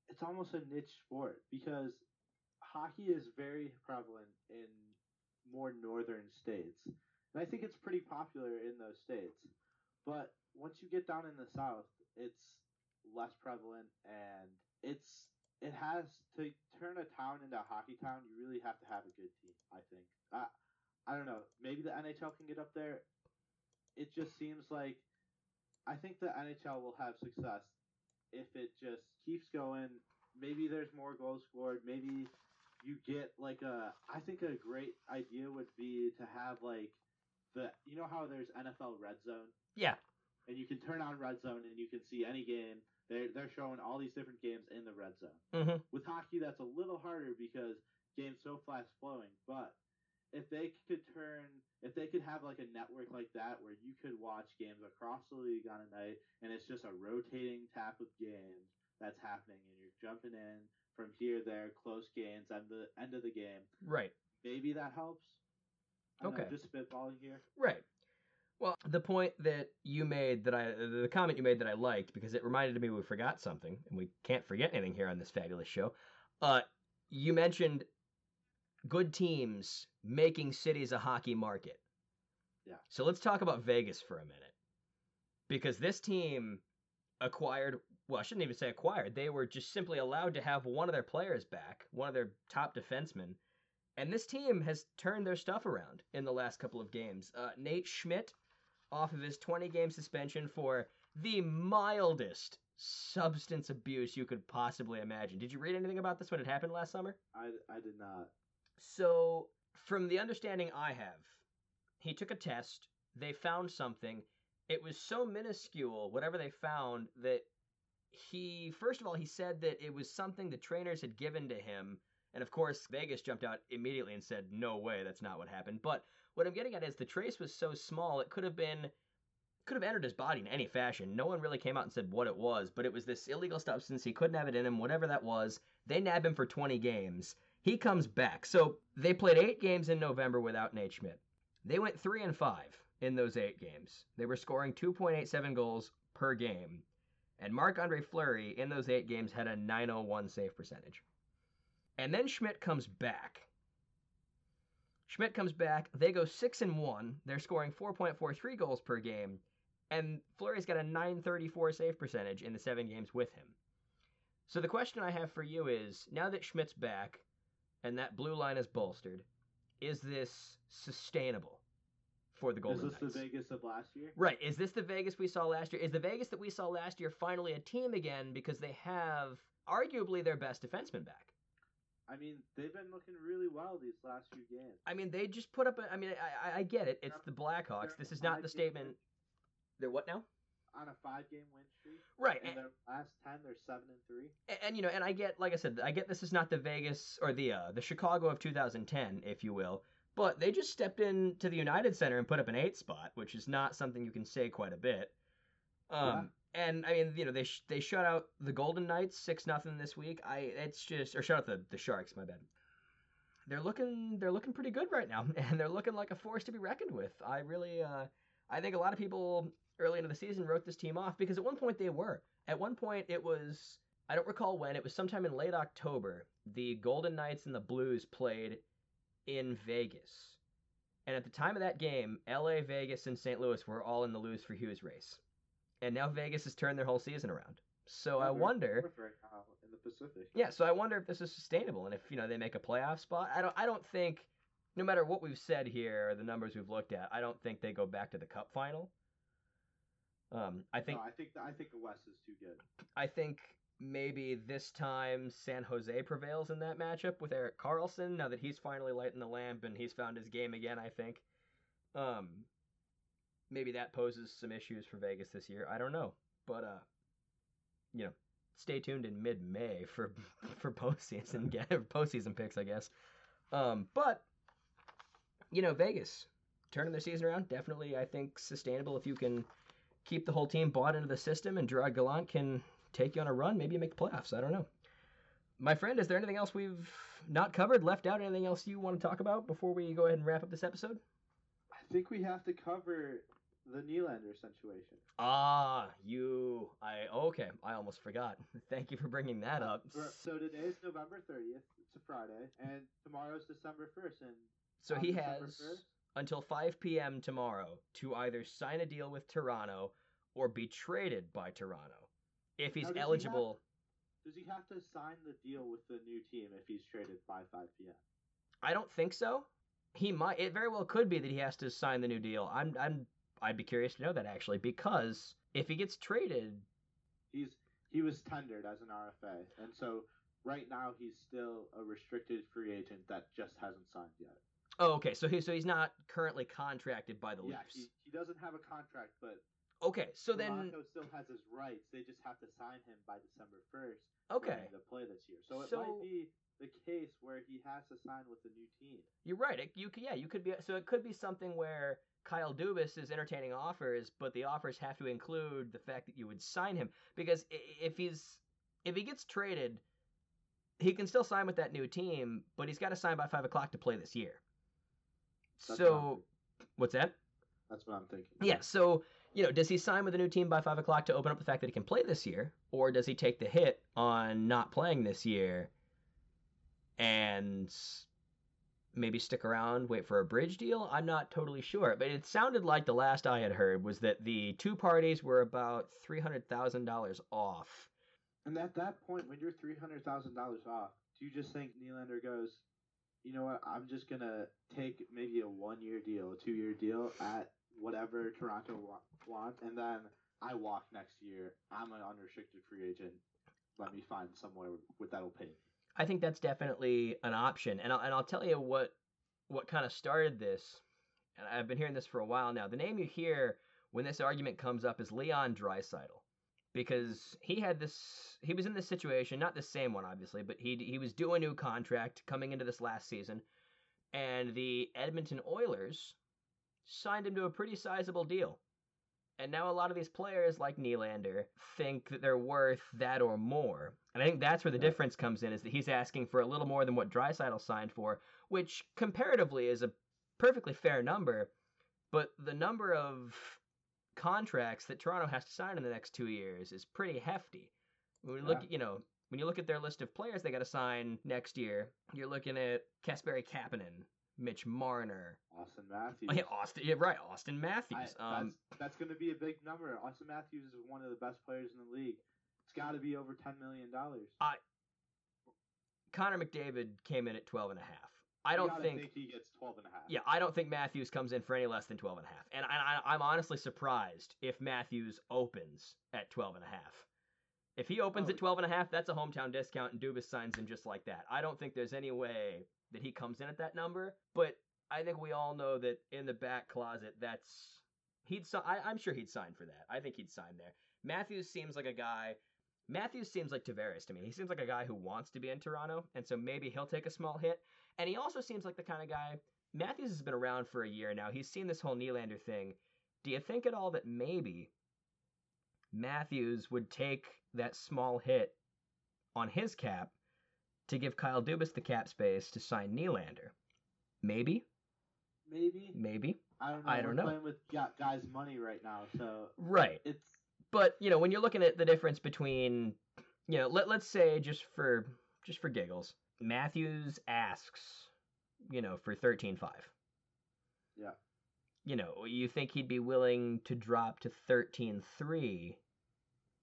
It's almost a niche sport because hockey is very prevalent in more northern states, and I think it's pretty popular in those states. But once you get down in the south, it's less prevalent, and it's it has to turn a town into a hockey town. You really have to have a good team. I think. I I don't know. Maybe the NHL can get up there it just seems like I think the NHL will have success if it just keeps going. Maybe there's more goals scored. Maybe you get like a. I think a great idea would be to have like the. You know how there's NFL Red Zone Yeah. and you can turn on Red Zone and you can see any game. They're they're showing all these different games in the Red Zone. Mm-hmm. With hockey, that's a little harder because game's so fast flowing. But if they could turn, if they could have like a network like that where you could watch games across the league on a night, and it's just a rotating tap of games, that's happening, and you're jumping in from here, there, close games, and the end of the game. Right. Maybe that helps. I don't know, Okay. just spitballing here. Right. Well, the point that you made that I, the comment you made that I liked because it reminded me we forgot something, and we can't forget anything here on this fabulous show. Uh, you mentioned good teams making cities a hockey market. Yeah. So let's talk about Vegas for a minute, because this team acquired. Well, I shouldn't even say acquired. They were just simply allowed to have one of their players back, one of their top defensemen, and this team has turned their stuff around in the last couple of games. Uh, Nate Schmidt, off of his 20 game suspension for the mildest substance abuse you could possibly imagine. Did you read anything about this when it happened last summer? I, I did not. So, from the understanding I have, he took a test, they found something. It was so minuscule, whatever they found, that he, first of all, he said that it was something the trainers had given to him. And of course, Vegas jumped out immediately and said, no way, that's not what happened. But what I'm getting at is the trace was so small, it could have been. Could have entered his body in any fashion. No one really came out and said what it was, but it was this illegal substance. He couldn't have it in him, whatever that was. They nab him for 20 games. He comes back. So they played eight games in November without Nate Schmidt. They went three and five in those eight games. They were scoring 2.87 goals per game. And Marc Andre Fleury in those eight games had a 901 save percentage. And then Schmidt comes back. Schmidt comes back. They go six and one. They're scoring 4.43 goals per game. And Fleury's got a 934 save percentage in the seven games with him. So the question I have for you is now that Schmidt's back and that blue line is bolstered, is this sustainable for the Golden Is this Knights? the Vegas of last year? Right. Is this the Vegas we saw last year? Is the Vegas that we saw last year finally a team again because they have arguably their best defenseman back? I mean, they've been looking really well these last few games. I mean, they just put up. A, I mean, I, I, I get it. It's the Blackhawks. This is not the statement. They're what now? On a five-game win streak, Right. and And, their last ten, they're seven and three. and, you know, and I get, like I said, I get this is not the Vegas or the uh, the Chicago of 2010, if you will. But they just stepped into the United Center and put up an eight spot, which is not something you can say quite a bit. Um, and I mean, you know, they sh- they shut out the Golden Knights six nothing this week. I it's just or shut out the the Sharks. My bad. They're looking they're looking pretty good right now, and they're looking like a force to be reckoned with. I really uh, I think a lot of people early into the season wrote this team off because at one point they were. At one point it was I don't recall when it was sometime in late October. The Golden Knights and the Blues played in Vegas. And at the time of that game, LA, Vegas, and St. Louis were all in the lose for Hughes race. And now Vegas has turned their whole season around. So I Yeah, they're wonder right in the Pacific. yeah, so I wonder if this is sustainable and if, you know, they make a playoff spot. I don't I don't think no matter what we've said here or the numbers we've looked at, I don't think they go back to the cup final. Um, I think no, I think the, I think the West is too good. I think maybe this time San Jose prevails in that matchup with Erik Karlsson now that he's finally lighting the lamp and he's found his game again, I think. Um maybe that poses some issues for Vegas this year. I don't know. But uh you know, stay tuned in mid-May for for postseason postseason picks, I guess. Um but you know, Vegas turning their season around definitely I think sustainable if you can keep the whole team bought into the system and Gerard Gallant can take you on a run, maybe you make the playoffs. I don't know. My friend, is there anything else we've not covered, left out? Anything else you want to talk about before we go ahead and wrap up this episode? I think we have to cover the Nylander situation. Ah, you. I okay. I almost forgot. Thank you for bringing that up. So today is November 30th. It's a Friday, and tomorrow's December 1st. And So he December has 1st, until 5 p.m. tomorrow to either sign a deal with Toronto or be traded by Toronto. If he's Now, does he have- eligible, Does he have to sign the deal with the new team if he's traded by 5 p.m.? I don't think so. He might. It very well could be that he has to sign the new deal. I'm. I'm. I'd be curious to know that actually, because if he gets traded, He's he was tendered as an RFA, and so right now he's still a restricted free agent that just hasn't signed yet. oh, okay. So he. So he's not currently contracted by the yeah, Leafs. he, he doesn't have a contract, but Okay. So then. Toronto still has his rights. They just have to sign him by December 1st. Okay. To play this year, so it So- might be the case where he has to sign with the new team. You're right. It, you could. Yeah. You could be. So it could be something where. Kyle Dubas is entertaining offers, but the offers have to include the fact that you would sign him. Because if he's if he gets traded, he can still sign with that new team, but he's got to sign by five o'clock to play this year. That's what so, what's that? That's what I'm thinking. Yeah. So, you know, does he sign with a new team by five o'clock to open up the fact that he can play this year, or does he take the hit on not playing this year and maybe stick around, wait for a bridge deal? I'm not totally sure, but it sounded like the last I had heard was that the two parties were about three hundred thousand dollars off. And at that point, when you're three hundred thousand dollars off, do you just think Nylander goes, you know what? I'm just gonna take maybe a one-year deal, a two-year deal at whatever Toronto wa- wants, and then I walk next year. I'm an unrestricted free agent. Let me find somewhere with that'll pay. I think that's definitely an option, and I'll, and I'll tell you what what kind of started this. And I've been hearing this for a while now. The name you hear when this argument comes up is Leon Draisaitl, because he had this. He was in this situation, not the same one, obviously, but he he was due a new contract coming into this last season, and the Edmonton Oilers signed him to a pretty sizable deal. And now a lot of these players like Nylander think that they're worth that or more. And I think that's where the difference comes in is that he's asking for a little more than what Draisaitl signed for, which comparatively is a perfectly fair number, but the number of contracts that Toronto has to sign in the next 2 years is pretty hefty. When we look, Yeah. at, you know, when you look at their list of players they got to sign next year, you're looking at Kasperi Kapanen, Mitch Marner, Auston Matthews. oh, yeah, Auston, yeah, right, Auston I, Matthews. um, that's that's going to be a big number. Auston Matthews is one of the best players in the league. It's got to be over ten million dollars. I Connor McDavid came in at 12 and a. I don't think, he gets twelve and a half. yeah, I don't think Matthews comes in for any less than 12 and a half. And I, I, I'm honestly surprised if Matthews opens at 12 and a half. If he opens Oh. at 12 and a half, that's a hometown discount and Dubas signs him just like that. I don't think there's any way that he comes in at that number, but I think we all know that in the back closet, that's he'd. I, I'm sure he'd sign for that. I think he'd sign there. Matthews seems like a guy. Matthews seems like Tavares to me. He seems like a guy who wants to be in Toronto, and so maybe he'll take a small hit. And he also seems like the kind of guy. Matthews has been around for a year now. He's seen this whole Nylander thing. Do you think at all that maybe Matthews would take that small hit on his cap to give Kyle Dubas the cap space to sign Nylander? Maybe, maybe. maybe. I don't know. I don't We're know. playing with guys' money right now, so Right. it's but you know when you're looking at the difference between you know let, let's say just for just for giggles matthews asks you know for 13.5 Yeah. you know you think he'd be willing to drop to 13.3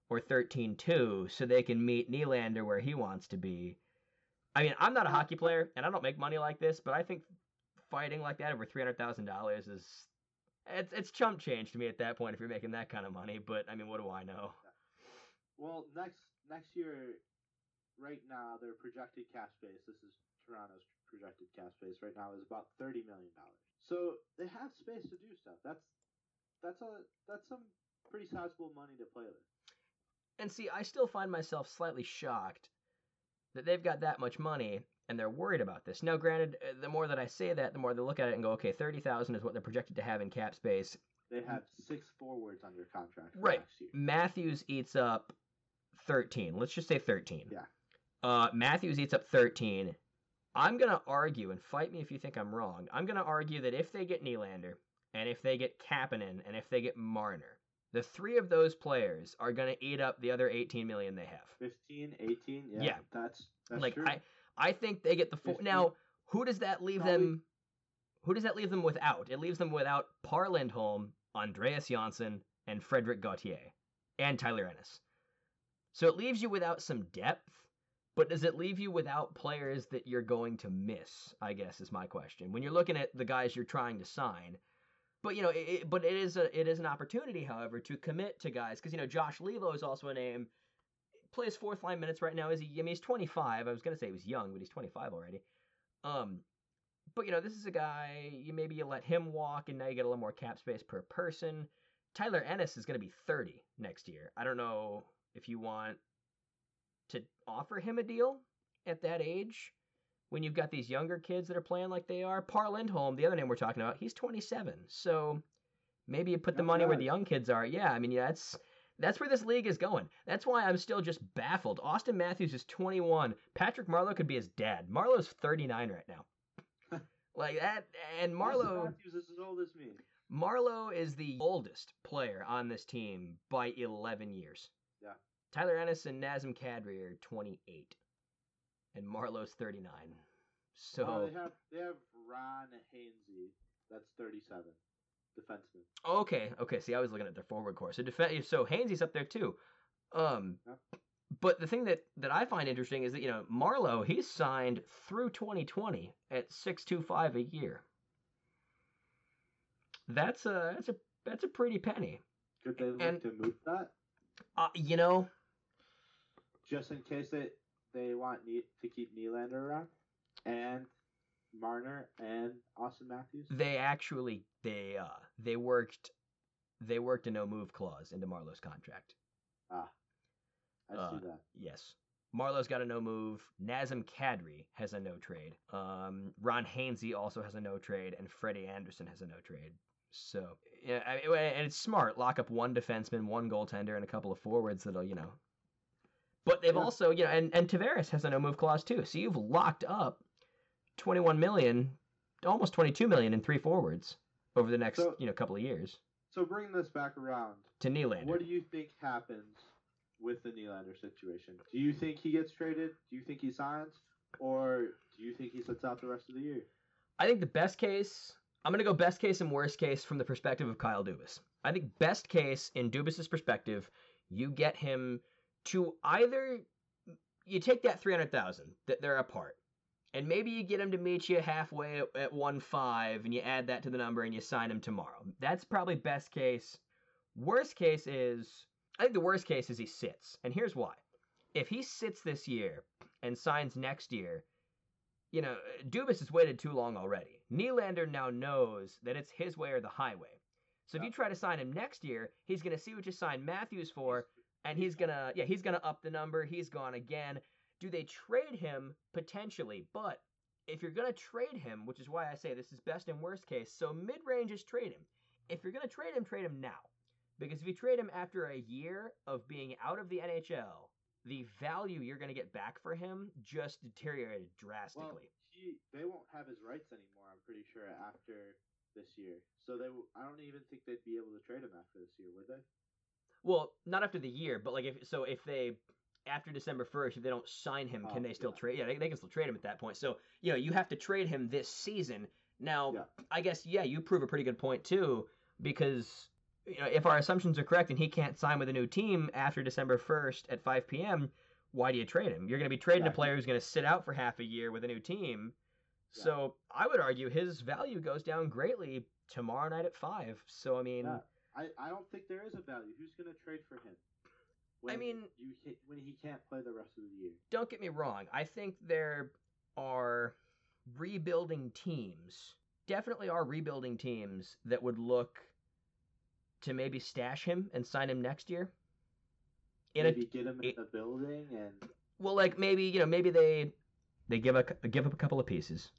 or 13.2 so they can meet Nylander where he wants to be i mean i'm not a hockey player and i don't make money like this but i think fighting like that over $300000 is it's, it's chump change to me at that point if you're making that kind of money but i mean what do i know well next next year. Right now, their projected cap space. This is Toronto's projected cap space right now is about thirty million dollars. So they have space to do stuff. That's that's a that's some pretty sizable money to play with. And see, I still find myself slightly shocked that they've got that much money and they're worried about this. Now, granted, uh, the more that I say that, the more they look at it and go, okay, thirty thousand is what they're projected to have in cap space. They have six forwards under contract for Right. next year. Matthews eats up thirteen. Let's just say thirteen. Yeah. Uh, Matthews eats up thirteen. I'm gonna argue, and fight me if you think I'm wrong. I'm gonna argue that if they get Nylander, and if they get Kapanen, and if they get Marner, the three of those players are gonna eat up the other 18 million they have. 15, 18, yeah, Yeah. that's that's like true. I, I think they get the full. 15. Now, who does that leave Probably- them? Who does that leave them without? It leaves them without Par Lindholm, Andreas Johnsson, and Frederik Gauthier, and Tyler Ennis. So it leaves you without some depth, but does it leave you without players that you're going to miss? I guess is my question. When you're looking at the guys you're trying to sign, but you know, it, but it is a it is an opportunity, however, to commit to guys because you know Josh Leivo is also a name plays fourth line minutes right now. Is he? I mean, he's 25. I was gonna say he was young, but he's 25 already. Um, but you know, this is a guy. You maybe you let him walk, and now you get a little more cap space per person. Tyler Ennis is gonna be 30 next year. I don't know if you want to offer him a deal at that age when you've got these younger kids that are playing like they are. Par Lindholm, the other name we're talking about, he's 27. So maybe you put the money where the young kids are. Yeah, I mean, yeah, that's That's where this league is going. That's why I'm still just baffled. Auston Matthews is 21. Patrick Marleau could be his dad. Marleau's 39 right now. like that, and Marleau. Matthews is as old as me. Marleau is the oldest player on this team by 11 years. Yeah. Tyler Ennis and Nazem Kadri are 28, and Marleau's 39. So Oh, they have they have Ron Hainsey. That's 37, defenseman. okay, okay. See, I was looking at their forward core. So def- so Hainsey's up there too. Um, Yep. but the thing that that I find interesting is that you know Marleau he's signed through 2020 at 6.25 a year. That's a that's a that's a pretty penny. Could they look And- to move that Uh, you know, just in case they they want ne- to keep Nylander around and Marner and Auston Matthews? they actually they uh they worked they worked a no move clause into Marleau's contract. Ah, I uh, see that. Yes. Marleau's got a no move. Nazem Kadri has a no trade. Um, Ron Hainsey also has a no trade, and Freddie Andersen has a no trade. So yeah, I and it's smart. Lock up one defenseman, one goaltender, and a couple of forwards that'll you know. But they've Yeah. also you know, and and Tavares has a no move clause too. So you've locked up twenty one million, almost twenty two million in three forwards over the next So- you know couple of years So bring this back around, to Nylander. what do you think happens with the Nylander situation? Do you think he gets traded? Do you think he signs? Or do you think he sits out the rest of the year? I think the best case, I'm going to go best case and worst case from the perspective of Kyle Dubas. I think best case in Dubas's perspective, you get him to either you take that 300,000 that they're apart. And maybe you get him to meet you halfway at, at 1.5 and you add that to the number and you sign him tomorrow. That's probably best case. Worst case is I think the worst case is he sits. And here's why. If he sits this year and signs next year, you know, Dubas has waited too long already. Nylander now knows that it's his way or the highway. So if you try to sign him next year, he's going to see what you signed Matthews for, and he's going to, yeah, he's to up the number. He's gone again. Do they trade him? Potentially. But if you're going to trade him, which is why I say this is best and worst case, so mid range is trade him. If you're going to trade him, trade him now. Because if you trade him after a year of being out of the NHL, the value you're going to get back for him just deteriorated drastically. Well, he they won't have his rights anymore. I'm pretty sure after this year. So they I don't even think they'd be able to trade him after this year, would they? Well, not after the year, but like if so, if they after December first, if they don't sign him, Oh, can they still yeah. trade? Yeah, they, they can still trade him at that point. So you know, you have to trade him this season. Now, Yeah. I guess yeah, you prove a pretty good point too, because you know if our assumptions are correct and he can't sign with a new team after December first at 5 p.m., why do you trade him? You're going to be trading Yeah, a player who's going to sit out for half a year with a new team. So I would argue his value goes down greatly tomorrow night at five. So I mean. Yeah. I, I don't think there is a value. Who's going to trade for him? I mean- you hit, when he can't play the rest of the year. don't get me wrong. I think there are rebuilding teams. Definitely are rebuilding teams that would look to maybe stash him and sign him next year. In a, Maybe get him in it- the building and well, like maybe you know maybe they they give a give up a couple of pieces,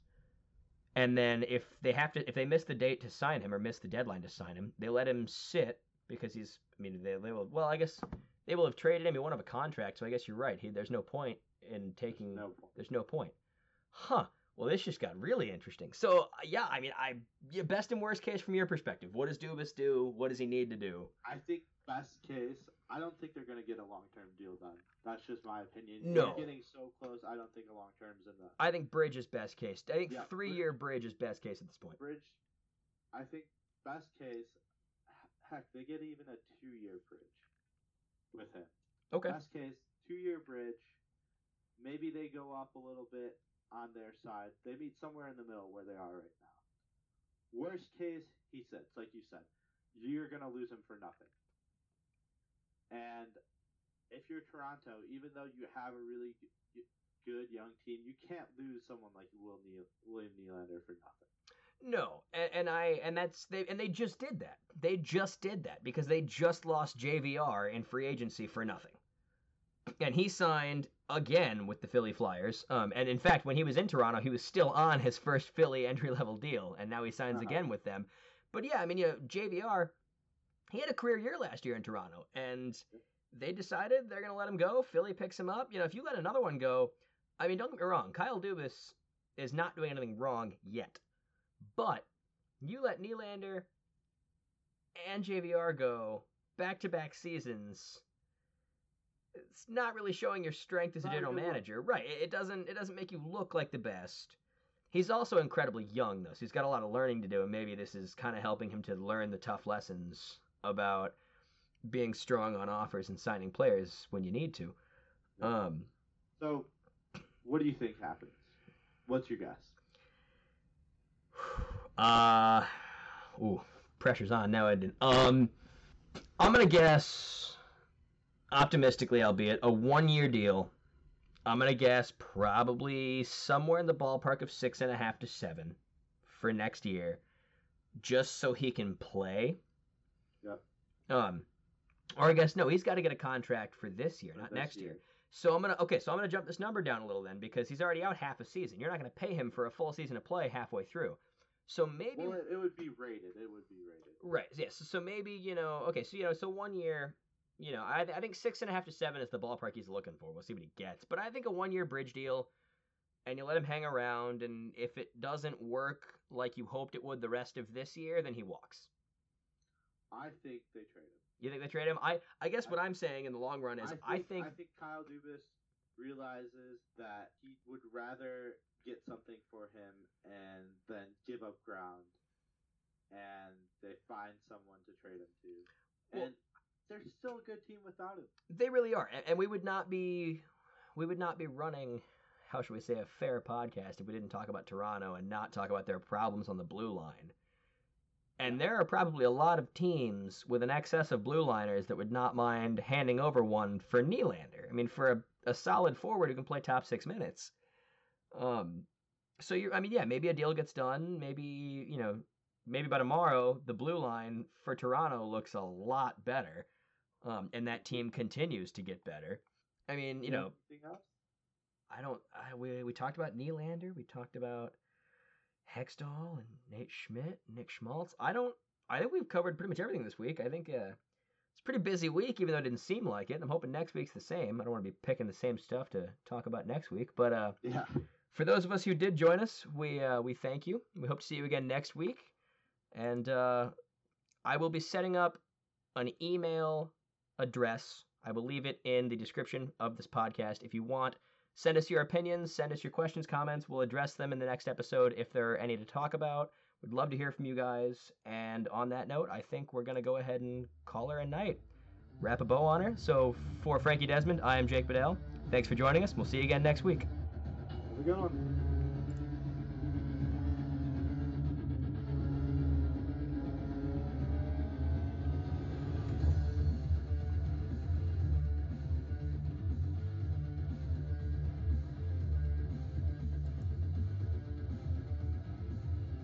and then if they have to if they miss the date to sign him or miss the deadline to sign him, they let him sit because he's. I mean, they, they will. Well, I guess they will have traded him. He won't have a contract, so I guess you're right. He, there's no point in taking. no point. There's no point. Huh. Well, this just got really interesting. So, yeah, I mean, I best and worst case from your perspective. What does Dubas do? What does he need to do? I think best case, I don't think they're going to get a long term deal done. That's just my opinion. No. They're getting so close. I don't think a long term's in the I think Bridge is best case. I think Yeah, three year Bridge is best case at this point. bridge. I think best case, h- heck, they get even a two year bridge with him. Okay. Best case, two year bridge. Maybe they go up a little bit on their side. They meet somewhere in the middle where they are right now. Worst case, he sits, like you said. You're going to lose him for nothing. And if you're Toronto, even though you have a really good young team, you can't lose someone like Will Neal- William Nylander for nothing. No, and, and I and that's they and they just did that. They just did that because they just lost JVR in free agency for nothing, and he signed again with the Philly Flyers. Um, and in fact, when he was in Toronto, he was still on his first Philly entry level deal, and now he signs Uh-huh. again with them. But yeah, I mean, you know, JVR, he had a career year last year in Toronto, and they decided they're going to let him go. Philly picks him up. You know, if you let another one go, I mean, don't get me wrong, Kyle Dubas is not doing anything wrong yet. But you let Nylander and JVR go back to back seasons. It's not really showing your strength as a general manager. Right. It doesn't it doesn't make you look like the best. He's also incredibly young though, so he's got a lot of learning to do, and maybe this is kind of helping him to learn the tough lessons about being strong on offers and signing players when you need to. Um, So, what do you think happens? What's your guess? uh, ooh, pressure's on now. I didn't. Um, I'm gonna guess, optimistically, albeit a one-year deal. I'm gonna guess probably somewhere in the ballpark of six and a half to seven for next year, just so he can play. Yep. Um, or I guess no, he's got to get a contract for this year, For not next year. year. So I'm gonna okay, so I'm gonna jump this number down a little then because he's already out half a season. You're not gonna pay him for a full season of play halfway through. So maybe Well, it, it would be rated. It would be rated. right, yes. So maybe you know, okay, so you know, so one year, you know, I I think six and a half to seven is the ballpark he's looking for. We'll see what he gets, but I think a one year bridge deal, and you let him hang around, and if it doesn't work like you hoped it would the rest of this year, then he walks. I think they trade him. You think they trade him? I I guess what I'm saying in the long run is I think, I think Kyle Dubas realizes that he would rather get something for him and then give up ground, and they find someone to trade him to, Well- and they're still a good team without him. They really are, and, and we would not be, we would not be running, how should we say, a fair podcast if we didn't talk about Toronto and not talk about their problems on the blue line. And there are probably a lot of teams with an excess of blue liners that would not mind handing over one for Nylander. I mean, for a, a solid forward who can play top six minutes. Um, so you're, I mean, yeah, maybe a deal gets done. Maybe you know, maybe by tomorrow the blue line for Toronto looks a lot better um, and that team continues to get better. I mean, you know, I don't. I, we we talked about Nylander. We talked about Hextall and Nate Schmidt, Nick Schmaltz. I don't. I think we've covered pretty much everything this week. I think uh, it's a pretty busy week, even though it didn't seem like it. I'm hoping next week's the same. I don't want to be picking the same stuff to talk about next week, but uh, Yeah. for those of us who did join us, we uh, we thank you. We hope to see you again next week, and uh, I will be setting up an email address. I will leave it in the description of this podcast. If you want, send us your opinions, send us your questions, comments. We'll address them in the next episode if there are any to talk about. We'd love to hear from you guys. And on that note, I think we're gonna go ahead and call her a night. Wrap a bow on her. So for Frankie Desmond, I am Jake Bedell. Thanks for joining us. We'll see you again next week. Have a good one.